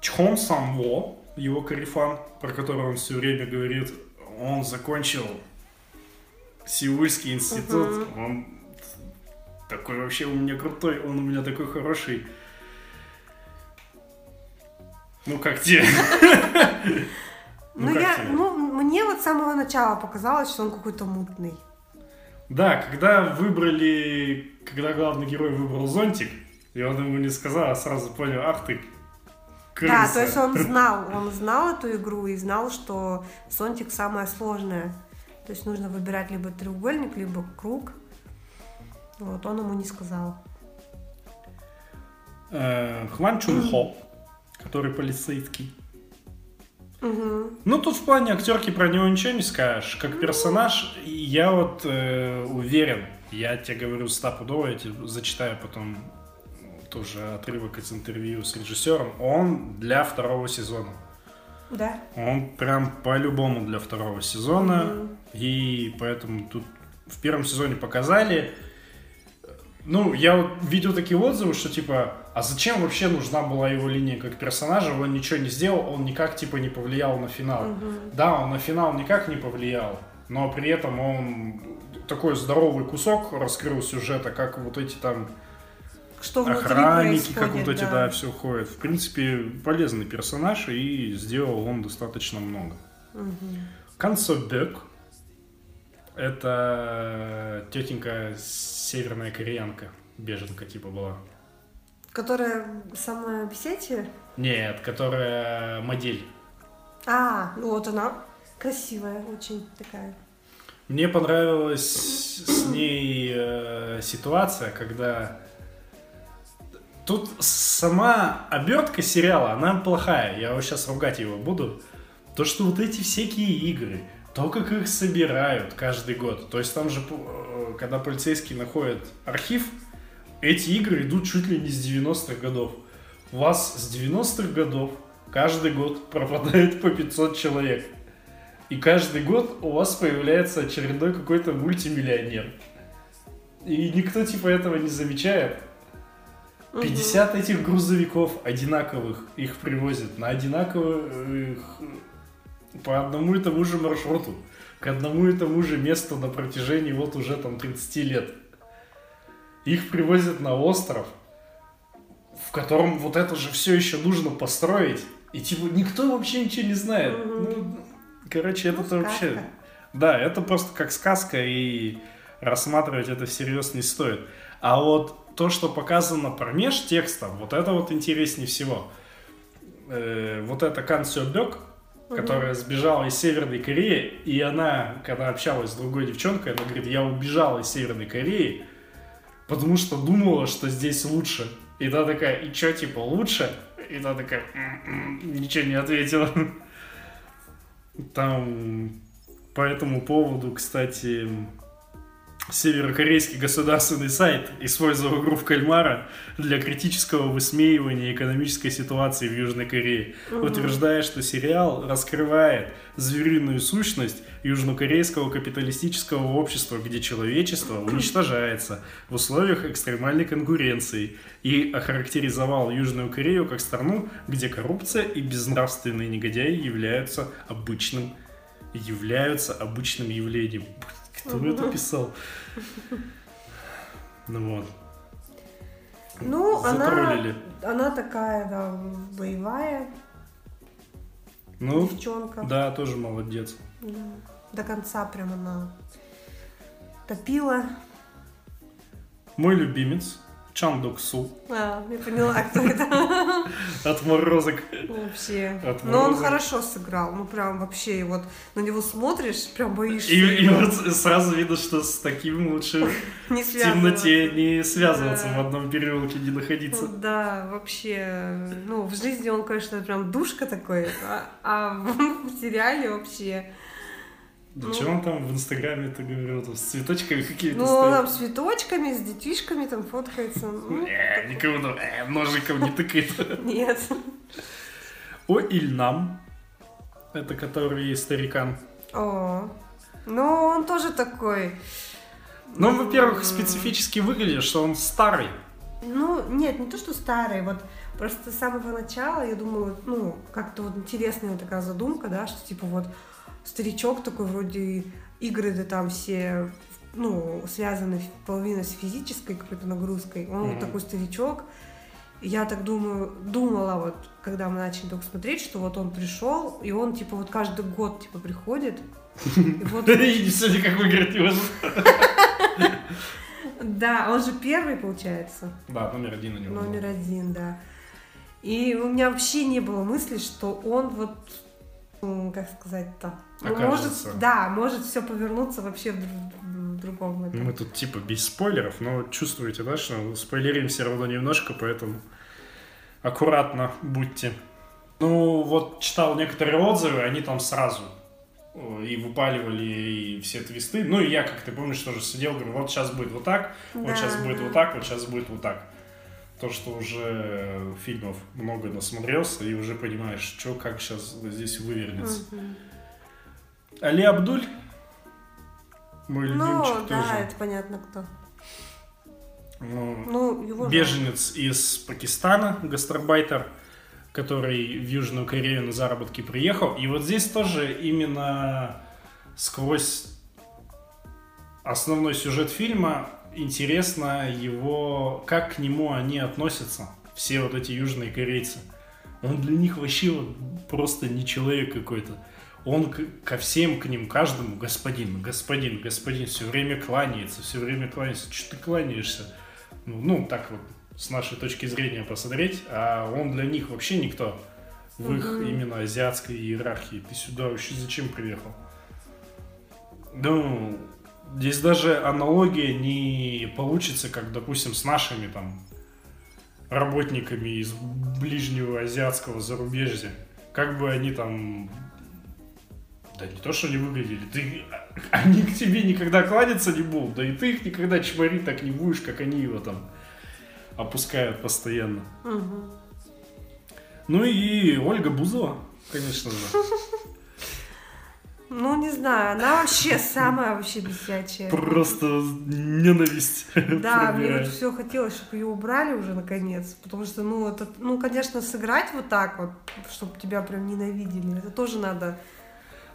Чхон Самво, его корефан, про которого он все время говорит, он закончил Сеульский институт, он такой вообще у меня крутой, он у меня такой хороший. Ну, как те. Ну, как я, тебе? ну, мне вот с самого начала показалось, что он какой-то мутный. Да, когда выбрали, когда главный герой выбрал зонтик, и он ему не сказал, а сразу понял, ах ты, крыса. Да, то есть он знал, он знал эту игру и знал, что зонтик самое сложное. То есть нужно выбирать либо треугольник, либо круг. Вот, он ему не сказал. Э, Хван Чун Хо, который полицейский. Мгм. Ну, тут в плане актерки про него ничего не скажешь. Как персонаж, и я вот э, уверен, я тебе говорю стопудово, я тебе зачитаю потом тоже отрывок из интервью с режиссером. Он для второго сезона. Да. Он прям по-любому для второго сезона. Мгм. И поэтому тут в первом сезоне показали. Ну, я вот видел такие отзывы, что типа, а зачем вообще нужна была его линия как персонажа? Он ничего не сделал, он никак типа не повлиял на финал. Мгм. Да, он на финал никак не повлиял, но при этом он такой здоровый кусок раскрыл сюжета, как вот эти там Что охранники, как вот эти, да, все ходят. В принципе, полезный персонаж, и сделал он достаточно много. Мгм. Канцобек. Это тетенька северная кореянка. Беженка типа была. Которая самая бесячая? Нет, которая модель. А, ну вот она красивая, очень такая. Мне понравилась с ней э, ситуация, когда тут сама обертка сериала, она плохая. Я вот сейчас ругать его буду. То, что вот эти всякие игры, то, как их собирают каждый год. То есть там же, э, когда полицейские находят архив, эти игры идут чуть ли не с 90-х годов. У вас с 90-х годов каждый год пропадает по 500 человек. И каждый год у вас появляется очередной какой-то мультимиллионер. И никто типа этого не замечает. 50 этих грузовиков одинаковых их привозят на одинаковых по одному и тому же маршруту, к одному и тому же месту на протяжении вот уже там 30 лет. Их привозят на остров, в котором вот это же все еще нужно построить. И типа никто вообще ничего не знает. Ну, короче, это Ну, вообще... сказка. Да, это просто как сказка, и рассматривать это всерьез не стоит. А вот то, что показано промеж текстом, вот это вот интереснее всего. Э, вот эта Кан Сёбёк, которая сбежала из Северной Кореи, и она, когда общалась с другой девчонкой, она говорит, я убежала из Северной Кореи, потому что думала, что здесь лучше. И та такая, и чё, типа, лучше? И та такая, «М-м-м», ничего не ответила. Там по этому поводу, кстати, северокорейский государственный сайт использовал игру в кальмара для критического высмеивания экономической ситуации в Южной Корее, утверждая, что сериал раскрывает звериную сущность южнокорейского капиталистического общества, где человечество уничтожается в условиях экстремальной конкуренции, и охарактеризовал Южную Корею как страну, где коррупция и безнравственные негодяи являются обычным являются обычным явлением. Кто это писал? Ну вот. Ну, она, она такая, да, боевая Ну, девчонка. да, тоже молодец. Да. До конца прям она топила. Мой любимец Чан Док Су А, я поняла, кто это отморозок. вообще. От Но он хорошо сыграл. Ну, прям вообще, вот на него смотришь, прям боишься. И, и вот сразу видно, что с таким лучше не в темноте не связываться, Да. в одном переулке не находиться. Да, вообще, ну, в жизни он, конечно, прям душка такой, а, а в сериале вообще Да Ну. что он там в Инстаграме ты говорил, там, с цветочками какими-то Ну, стоит? там с цветочками, с детишками там фоткается. Ну, Э, никого там э, ножиком не тыкает. нет. О Ильнам, это который старикан. О, ну он тоже такой. Ну, во-первых, специфически выглядит, что он старый. Ну, нет, не то, что старый, вот просто с самого начала, я думаю, ну, как-то вот интересная такая задумка, да, что типа вот старичок такой вроде игры, да там все, ну, связаны половина с физической какой-то нагрузкой, он вот Мгм. такой старичок, я так думаю, думала вот, когда мы начали только смотреть, что вот он пришел, и он типа вот каждый год типа приходит, и вот И сегодня как выиграть может. Да, он же первый, получается. Да, номер один у него. Номер один, да. И у меня вообще не было мысли, что он вот, как сказать-то, Окажется. может, да, может все повернуться вообще в, дру- в другом этом. Мы тут типа без спойлеров, но чувствуете, да, что спойлерим все равно немножко, поэтому аккуратно будьте. Ну, вот читал некоторые отзывы, они там сразу э, и выпаливали и все твисты. Ну, и я, как ты помнишь, тоже сидел, говорю, вот сейчас будет вот так, вот Да, сейчас будет да. вот так, вот сейчас будет вот так. То, что уже фильмов много насмотрелся, и уже понимаешь, что, как сейчас здесь вывернется. Мгм. Али Абдуль, мой Ну, любимчик да, тоже. это понятно кто. Ну, Ну, его беженец из Пакистана, гастарбайтер, который в Южную Корею на заработки приехал. И вот здесь тоже именно сквозь основной сюжет фильма интересно его, как к нему они относятся, все вот эти южные корейцы. Он для них вообще вот просто не человек какой-то. Он ко всем, к ним, каждому, господин, господин, господин, все время кланяется, все время кланяется. Что ты кланяешься? Ну, ну, так вот, с нашей точки зрения посмотреть, а он для них вообще никто в их Мгм. именно азиатской иерархии. Ты сюда вообще зачем приехал? Ну, здесь даже аналогия не получится, как, допустим, с нашими там работниками из ближнего азиатского зарубежья. Как бы они там... Да не то, что не выглядели, ты... они к тебе никогда кланяться не будут, да и ты их никогда чморить так не будешь, как они его там опускают постоянно. Мгм. Ну и Ольга Бузова, конечно же. Ну, не знаю, она вообще самая вообще бесячая. Просто ненависть. Да, мне вот все хотелось, чтобы ее убрали уже наконец. Потому что, ну, это, ну, конечно, сыграть вот так вот, чтобы тебя прям ненавидели, это тоже надо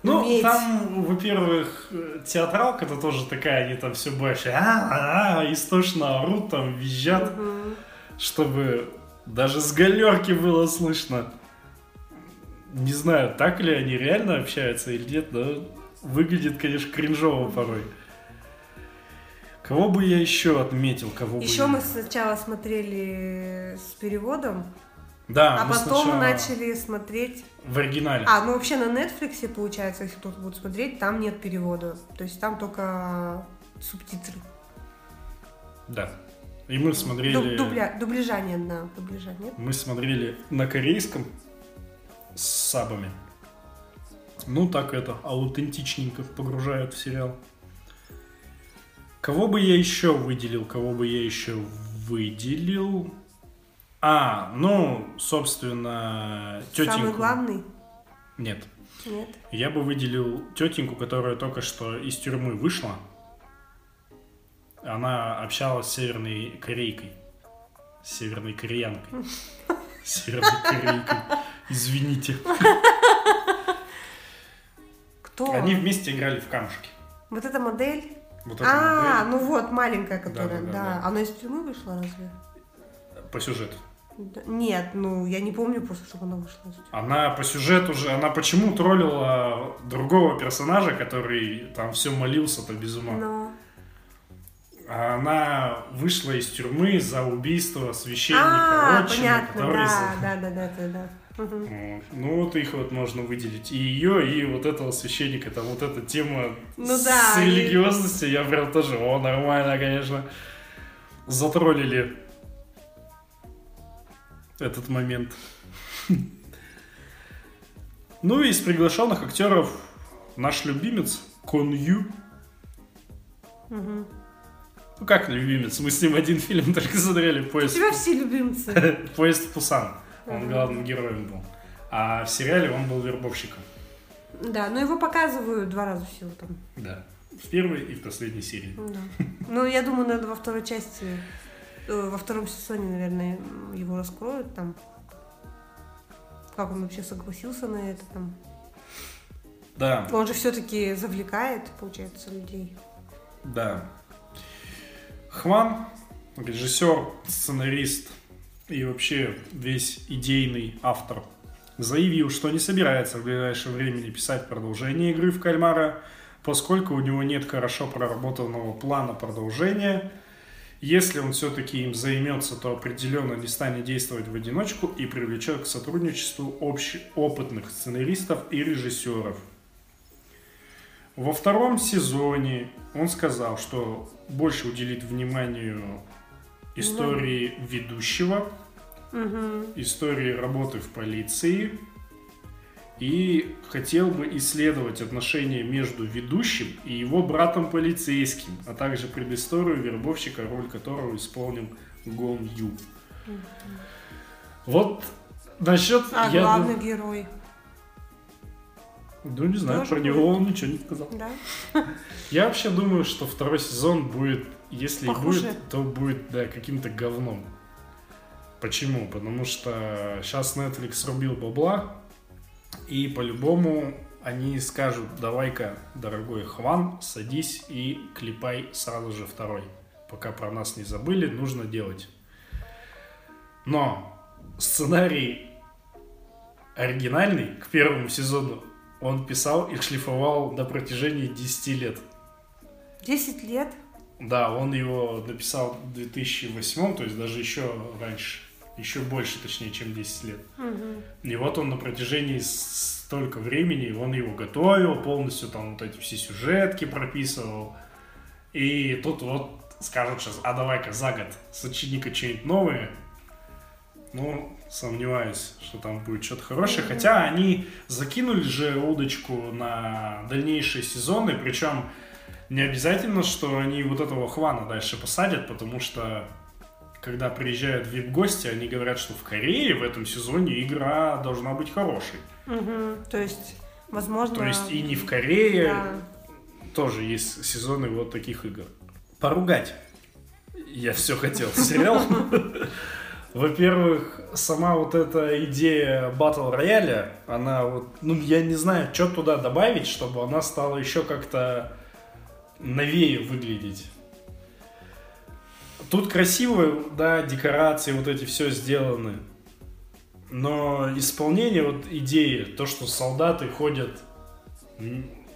Ну, уметь. там, во-первых, э, театралка-то тоже такая, они там все больше а, а, истошно орут, там визжат, Мгм. чтобы даже с галерки было слышно. Не знаю, так ли они реально общаются или нет, но выглядит, конечно, кринжово порой. Кого бы я еще отметил, кого бы Еще я- мы сначала смотрели с переводом, Да, а потом сначала начали смотреть... в оригинале. А, ну вообще на Netflix, получается, если кто-то будет смотреть, там нет перевода. То есть там только субтитры. Да. И мы смотрели... Дуб- дубля- Дубляжа нет, да, дубляжа нет. Мы смотрели на корейском с сабами. Ну, так это, аутентичненько погружают в сериал. Кого бы я еще выделил? Кого бы я еще выделил? А, ну, собственно, тетеньку. Самый главный? Нет. Нет. Я бы выделил тетеньку, которая только что из тюрьмы вышла. Она общалась с северной корейкой. С северной кореянкой. Северной корейкой. Извините. Кто? Они вместе играли в камушки. Вот эта модель? Вот эта А, модель ну вот, маленькая, которая, Да-да-да, да. да. Она из тюрьмы вышла разве? по сюжету. Да- Нет, ну я не помню просто, чтобы она вышла. Она по сюжету же, она почему троллила другого персонажа, который там все молился-то без ума. Но... Она вышла из тюрьмы за убийство священника А, отчима, понятно, который да, да, да, да, да. Вот. Ну, вот их вот можно выделить. И ее, и вот этого священника. Там вот эта тема Ну с да, и- религиозностью, я прям тоже, о, нормально, конечно. Затроллили этот момент. Ну и из приглашенных актеров наш любимец Конью. Мгм. Ну как любимец? Мы с ним один фильм только смотрели, У поезд, тебя все любимцы. поезд в Пусан. Он главным героем был. А в сериале он был вербовщиком. Да, но его показывают два раза всего там. Да. В первой и в последней серии. Да. Ну, я думаю, надо во второй части, э, во втором сезоне, наверное, его раскроют там. Как он вообще согласился на это там. Да, Он же все-таки завлекает, получается, людей. да. Хван, режиссер, сценарист и вообще весь идейный автор, заявил, что не собирается в ближайшее время писать продолжение игры в кальмара, поскольку у него нет хорошо проработанного плана продолжения. Если он все-таки им займется, то определенно не станет действовать в одиночку и привлечет к сотрудничеству общ- опытных сценаристов и режиссеров. Во втором сезоне он сказал, что больше уделит вниманию истории ведущего, Мгм. истории работы в полиции и хотел бы исследовать отношения между ведущим и его братом полицейским, а также предысторию вербовщика, роль которого исполнил Гон Ю. Вот насчет... А я главный дум- герой, Ну, не знаю, про него он ничего не сказал. да? Я вообще думаю, что второй сезон будет, если и Похуже. будет, то будет, да, каким-то говном. Почему? Потому что сейчас Netflix рубил бабла, и по-любому они скажут, давай-ка, дорогой Хван, садись и клепай сразу же второй. Пока про нас не забыли, нужно делать. Но сценарий оригинальный к первому сезону он писал и шлифовал на протяжении 10 лет. Десять лет? Да, он его написал в 2008, то есть даже еще раньше, еще больше, точнее, чем 10 лет. Мгм. И вот он на протяжении столько времени, он его готовил, полностью там вот эти все сюжетки прописывал. И тут вот скажут сейчас, а давай-ка за год сочини-ка что-нибудь новое. Ну, сомневаюсь, что там будет что-то хорошее. Хотя они закинули же удочку на дальнейшие сезоны, причем не обязательно, что они вот этого Хвана дальше посадят, потому что когда приезжают вип-гости, они говорят, что в Корее в этом сезоне игра должна быть хорошей. Мгм. То есть, возможно... То есть и не в Корее Да. тоже есть сезоны вот таких игр. Поругать. Я все хотел. Сериал. Во-первых, сама вот эта идея батл рояля, она вот, ну, я не знаю, что туда добавить, чтобы она стала еще как-то новее выглядеть. Тут красиво, да, декорации, вот эти все сделаны. Но исполнение вот идеи, то, что солдаты ходят,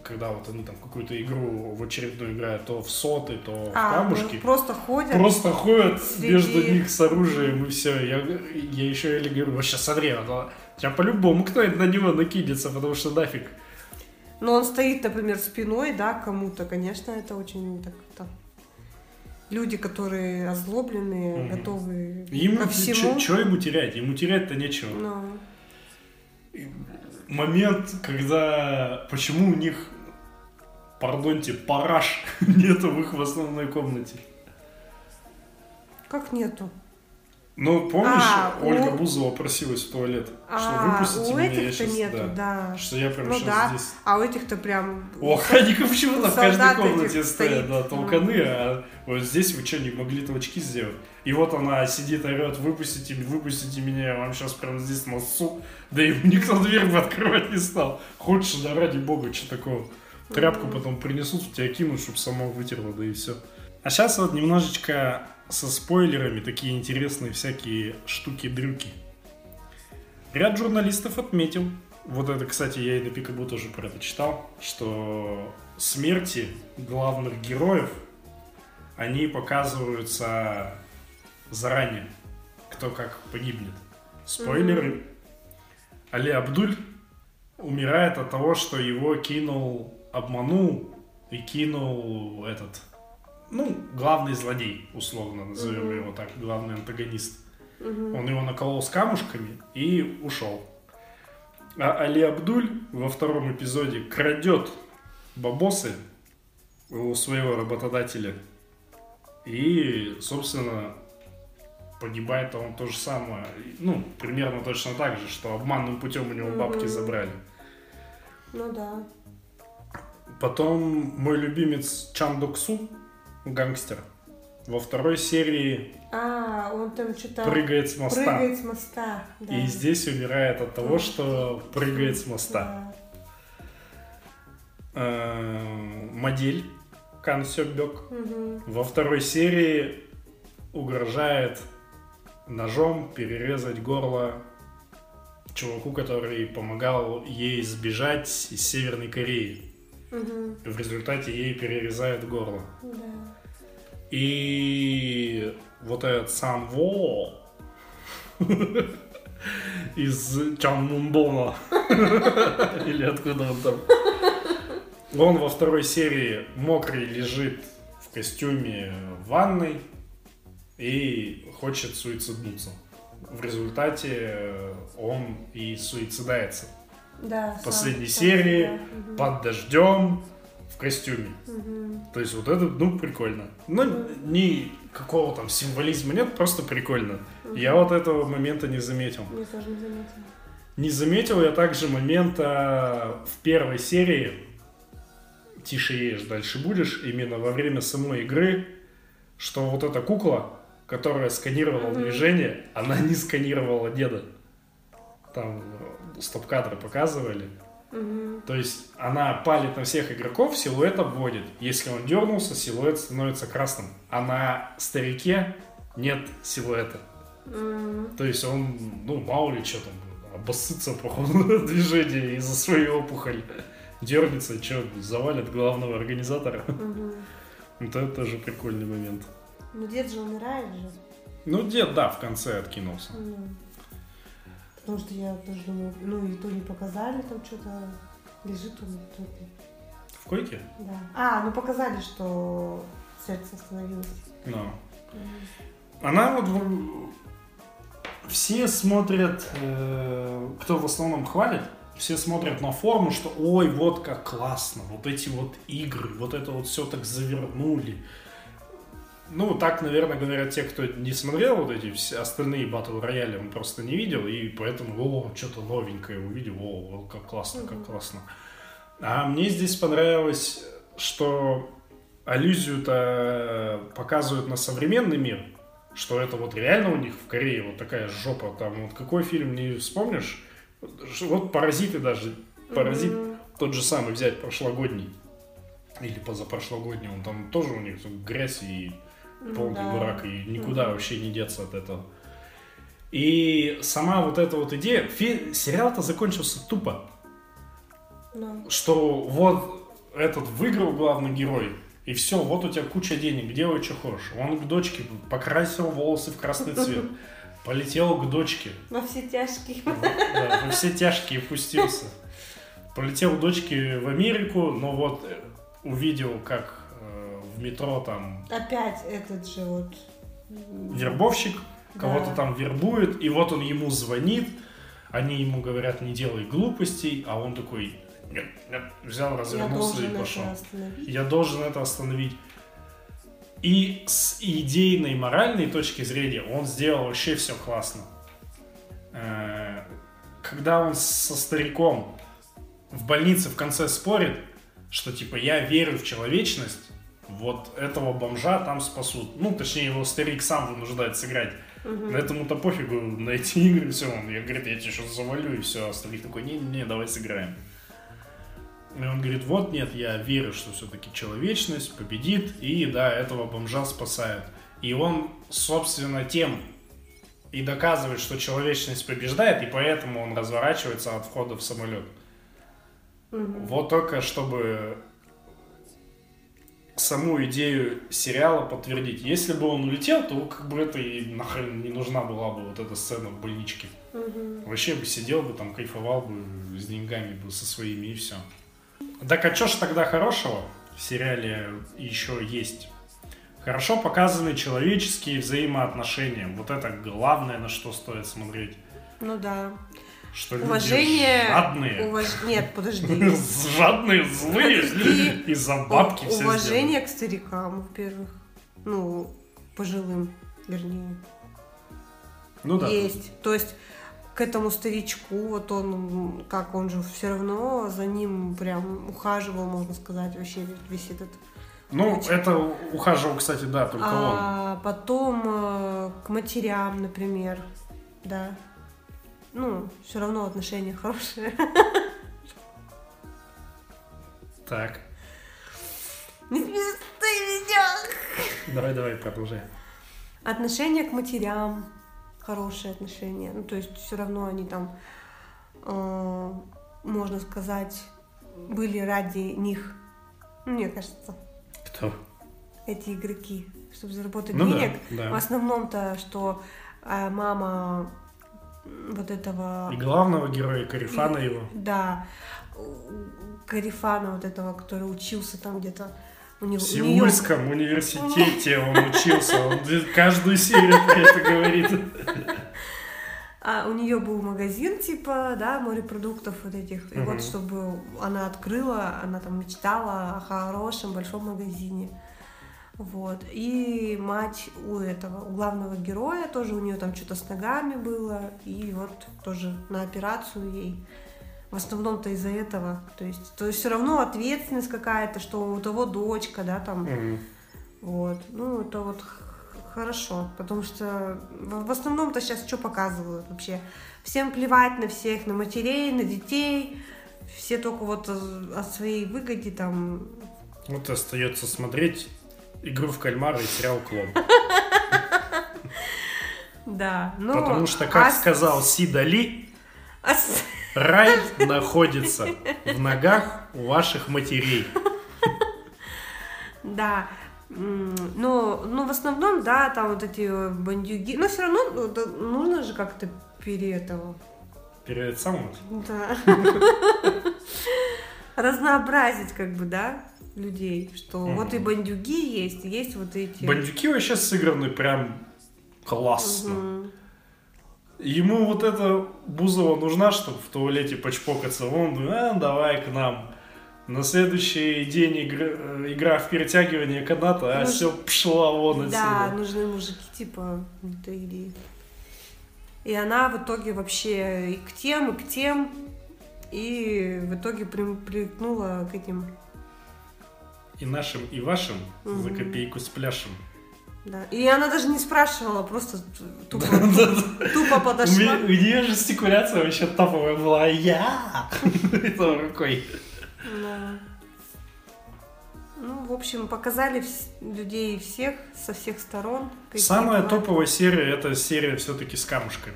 когда вот они там какую-то игру в очередную играют, то в соты, то в А, камушки. ну, просто ходят. Просто ходят Среди- между них с оружием и все. Я, я еще еле говорю, вот сейчас смотри, вот, а, тебя по-любому кто-нибудь на него накинется, потому что нафиг. Но он стоит, например, спиной, да, кому-то, конечно, это очень так так. Люди, которые озлобленные, Мгм. готовы Ему ко всему. что ему терять? Ему терять-то нечего. Ну, Момент, когда почему у них, пардоньте, параш нету в их в основной комнате. как нету? Ну, помнишь, А, Ольга у- Бузова просилась в туалет, что А, выпустите у меня, я щас- нету, да. да. Что я прям Ну сейчас да, здесь а у этих-то прям... У охранников почему-то в каждой комнате стоят, да, толканы, а вот здесь вы что, не могли толчки сделать? И вот она сидит, орет, выпустите, выпустите меня, я вам сейчас прям здесь носу. Да ему никто дверь бы открывать не стал. Хочешь, да ради бога, что такого? Тряпку потом принесут, в тебя кинут, чтобы сама вытерла, да и все. А сейчас вот немножечко со спойлерами такие интересные всякие штуки-дрюки. Ряд журналистов отметил, вот это, кстати, я и на Пикабу тоже про это читал, что смерти главных героев, они показываются заранее, кто как погибнет. Спойлеры. Али Абдуль умирает от того, что его кинул, обманул и кинул этот, ну, главный злодей, условно назовем Мгм. его так, главный антагонист. Мгм. Он его наколол с камушками и ушел. А Али Абдуль во втором эпизоде крадет бабосы у своего работодателя. И, собственно, погибает он то же самое. Ну, примерно точно так же, что обманным путем у него бабки Мгм. забрали. Ну да. Потом мой любимец Чан Док Су, гангстер, во второй серии А, он там что-то прыгает с моста. прыгает с моста. Да. И здесь умирает от того, что прыгает с моста. Да. Э, Модель Кан Сёбёк Мгм. во второй серии угрожает ножом перерезать горло чуваку, который помогал ей сбежать из Северной Кореи. Мгм. В результате ей перерезают горло. Да. И вот этот Сан Во из Чанмунбона или откуда он там. Он во второй серии мокрый лежит в костюме в ванной и хочет суициднуться. В результате он и суицидается. Да, сам- последней сам серии. Мгм. Под дождем в костюме. Мгм. То есть вот это, ну, прикольно. Ну, никакого там символизма нет, просто прикольно. Я вот этого момента не заметил. Я тоже не заметила. Не заметил я также момента в первой серии «Тише ешь, дальше будешь», именно во время самой игры, что вот эта кукла, которая сканировала Мгм. движение, она не сканировала деда. Там стоп-кадры показывали. Мгм. То есть она палит на всех игроков, силуэт обводит. Если он дернулся, силуэт становится красным. А на старике нет силуэта. М. То есть он, ну, мало ли что там, обоссытся по ходу движения из-за своей опухоли. Дернется, что, завалит главного организатора. Мгм. Вот это тоже прикольный момент. Ну дед же умирает же. Ну, дед, да, в конце откинулся. Ну, Потому что я тоже думаю, ну и то не показали, там что-то лежит он тут. В койке? Да. А, ну показали, что сердце остановилось. Ну. Она вот... в- Все смотрят, э, кто в основном хвалит, все смотрят на форму, что ой, вот как классно, вот эти вот игры, вот это вот все так завернули. Ну, так, наверное, говорят те, кто не смотрел вот эти все остальные батл рояли, он просто не видел, и поэтому, о, что-то новенькое увидел, о, как классно, как классно. А мне здесь понравилось, что аллюзию-то показывают на современный мир, что это вот реально у них в Корее вот такая жопа, там вот какой фильм не вспомнишь, вот «Паразиты» даже, «Паразит» Мгм. тот же самый взять прошлогодний или позапрошлогодний, он там тоже у них грязь и полный да. дурак, и никуда Мгм. вообще не деться от этого. И сама вот эта вот идея, фи- сериал-то закончился тупо, Ну. что вот этот выиграл главный герой, и все, вот у тебя куча денег, делай, что хочешь. Он к дочке покрасил волосы в красный цвет, полетел к дочке, Во все тяжкие. да, во все тяжкие пустился. Полетел к дочке в Америку, но вот э, увидел, как в метро там Опять этот же вот. вербовщик кого-то Да. там вербует, и вот он ему звонит, они ему говорят, не делай глупостей, а он такой, нет, нет, взял, развернулся и пошел. Я должен это остановить. И с идейной, моральной точки зрения он сделал вообще все классно. Э, Когда он со стариком в больнице в конце спорит, что типа я верю в человечность, вот этого бомжа там спасут. Ну, точнее, его старик сам вынуждает сыграть. На этому-то пофигу, на эти игры, все. Он я, говорит, я тебе сейчас завалю, и все. А старик такой, не-не-не, давай сыграем. И он говорит, вот нет, я верю, что все-таки человечность победит, и да, этого бомжа спасают. И он, собственно, тем и доказывает, что человечность побеждает, и поэтому он разворачивается от входа в самолет. Мгм. Вот только чтобы саму идею сериала подтвердить. Если бы он улетел, то как бы это и нахрен не нужна была бы вот эта сцена в больничке. Мгм. Вообще бы сидел бы там, кайфовал бы с деньгами бы со своими и все. Так а что ж тогда хорошего в сериале еще есть? Хорошо показаны человеческие взаимоотношения. Вот это главное, на что стоит смотреть. Ну да. Что люди Уважение... жадные. уваж- Нет, подожди. Жадные, злые. Подожди. Из-за бабки все. Уважение к старикам, во-первых. Ну, пожилым, вернее. Ну да. Есть. То есть к этому старичку, вот он, как он же все равно за ним прям ухаживал, можно сказать, вообще весь этот. Ну, Очень. это ухаживал, кстати, да, только он. А потом э, к матерям, например, да. Ну, все равно отношения хорошие. Так. Не смеши меня. Давай, давай, продолжай. Отношения к матерям, хорошие отношения. Ну, то есть все равно они там, э, можно сказать, были ради них. Мне кажется, Кто? эти игроки, чтобы заработать Ну да, денег. да. В основном-то, что э, мама вот этого... И главного героя Карифана его. Да, Карифана вот этого, который учился там где-то. У него, В у Сеульском университете он учился. Он каждую серию про это говорит. А у нее был магазин, типа, да, морепродуктов вот этих. И Мгм. вот, чтобы она открыла, она там мечтала о хорошем большом магазине. Вот. И мать у этого, у главного героя, тоже у нее там что-то с ногами было. И вот тоже на операцию ей. В основном-то из-за этого. То есть, то есть все равно ответственность какая-то, что у того дочка, да, там. Мгм. Вот. Ну, это вот хорошо, потому что в основном-то сейчас что показывают вообще? Всем плевать на всех, на матерей, на детей. Все только вот о своей выгоде там. Вот остается смотреть игру в кальмара и сериал Клон. Да. Ну, Потому что, как а сказал Сида Ли, а рай находится в ногах у ваших матерей. Да. Ну, ну, в основном, да, там вот эти бандюги. Но все равно ну, нужно же как-то пере этого. Перед самым. Да. Разнообразить, как бы, да, людей. Что Мгм. вот и бандюги есть, есть вот эти. Бандюки вообще сыграны прям классно. Мгм. Ему вот эта Бузова нужна, чтобы в туалете почпокаться. Он думает, а, давай к нам. На следующий день игры- э, игра в перетягивание каната, а Ну, все пшла вон Да, отсюда. нужны мужики, типа, это или... И она в итоге вообще и к тем, и к тем, и в итоге при- примкнула к этим, И нашим, и вашим за Мгм. копейку спляшем. да. И она даже не спрашивала, просто тупо, тупо подошла. у нее жестикуляция вообще топовая была. Я! Это рукой. Ну, в общем, показали людей всех, со всех сторон. Самая топовая серия это серия все-таки с камушками.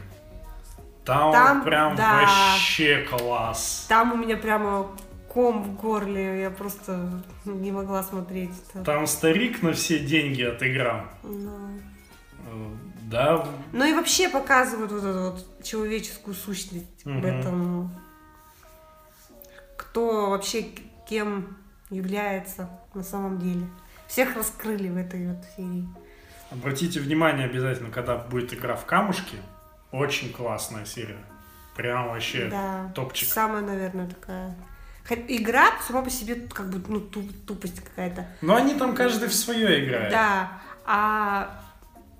Там, Там, прям да. вообще класс. Там у меня прямо ком в горле, я просто не могла смотреть. это. Там старик на все деньги отыграл. Ну. Э, Да, Ну и вообще показывают вот эту вот человеческую сущность в Мгм. этом. Кто вообще кем является на самом деле. Всех раскрыли в этой вот серии. обратите внимание обязательно, когда будет игра в камушки. Очень классная серия. Прям вообще Да. топчик. Самая, наверное, такая. Игра сама по себе как бы ну, ту- тупость какая-то. Но они там каждый в свое играет. Да. А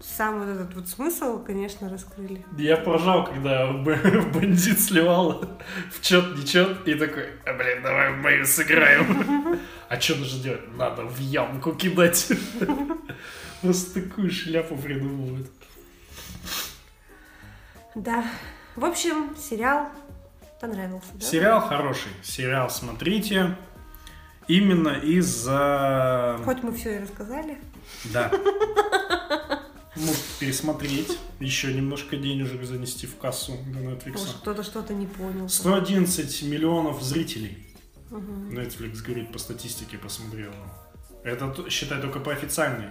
сам вот этот вот смысл, конечно, раскрыли. Я поржал, когда бандит сливал в чет нечет и такой, а, блин, давай в мою сыграем. А что нужно делать? Надо в ямку кидать. Просто такую шляпу придумывают. Да. В общем, сериал понравился, да? Сериал хороший. Сериал смотрите. Именно из-за... Хоть мы все и рассказали. Да. Может пересмотреть. Еще немножко денежек занести в кассу Может, Netflix. кто-то что-то не понял. 111 миллионов зрителей. Мгм. Netflix говорит по статистике, посмотрел. Это считай только по официальной.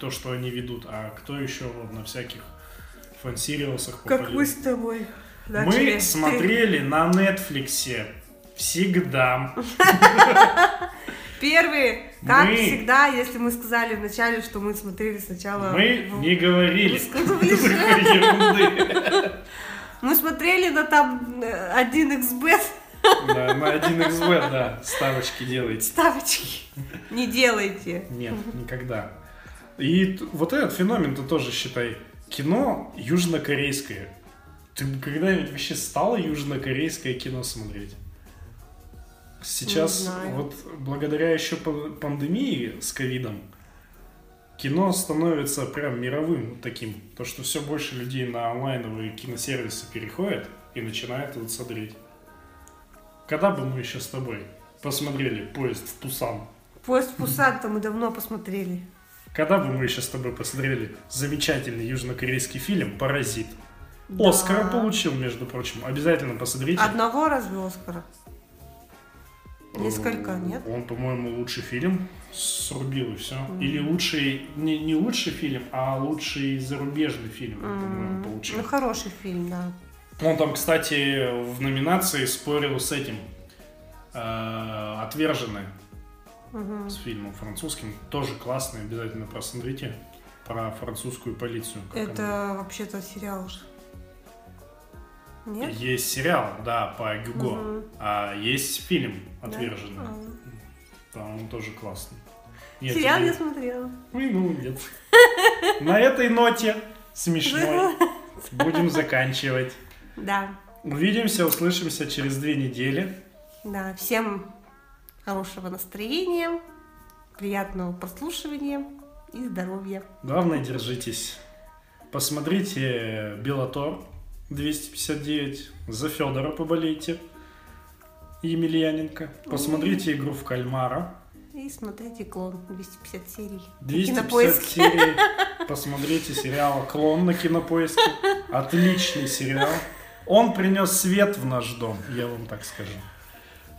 То, что они ведут. А кто еще вот на всяких фан-сериалсах Как попадет? мы с тобой. Мы начали. смотрели на Netflix всегда. Первые, как Мы- всегда, если мы сказали вначале, что мы смотрели сначала... Мы в- не говорили. Мы смотрели на там э, 1xbet Да, на 1xb, да, ставочки делайте. ставочки. Не делайте. Нет, никогда. И вот этот феномен ты тоже считай. Кино южнокорейское. Ты когда-нибудь вообще стала южнокорейское кино смотреть? Сейчас, вот благодаря еще па- пандемии с ковидом, кино становится прям мировым таким. То, что все больше людей на онлайновые киносервисы переходят и начинают вот смотреть. Когда бы мы еще с тобой посмотрели поезд в Пусан? Поезд в Пусан-то мы давно посмотрели. Когда бы мы еще с тобой посмотрели замечательный южнокорейский фильм «Паразит»? Да. Оскара получил, между прочим. Обязательно посмотрите. Одного разве Оскара? Несколько, Э, нет? Он, по-моему, лучший фильм срубил и все. Или лучший, не, не лучший фильм, а лучший зарубежный фильм, он, по-моему, получил. Ну, хороший фильм, да. Он там, кстати, в номинации спорил с этим. э, «Отверженные» Мгм. с фильмом французским. Тоже классный, обязательно просмотрите. Про французскую полицию. как она Это вообще-то сериал же. Нет? Есть сериал, да, по Гюго, Мгм. а есть фильм Да? «Отверженный». А. Да, он тоже классный. Нет, Сериал я смотрела. Ой, ну нет. На этой ноте смешной будем заканчивать. Да, Увидимся, услышимся через две недели. да. Всем хорошего настроения, приятного прослушивания и здоровья. Главное, держитесь. Посмотрите Белатор 259. За Федора поболейте. Емельяненко. Посмотрите игру в кальмара. И смотрите «Клон» 250 серий. на 250 Кинопоиске. серий. Посмотрите сериал «Клон» на кинопоиске. Отличный сериал. Он принес свет в наш дом, я вам так скажу.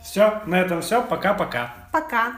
Все, на этом все. Пока-пока. Пока!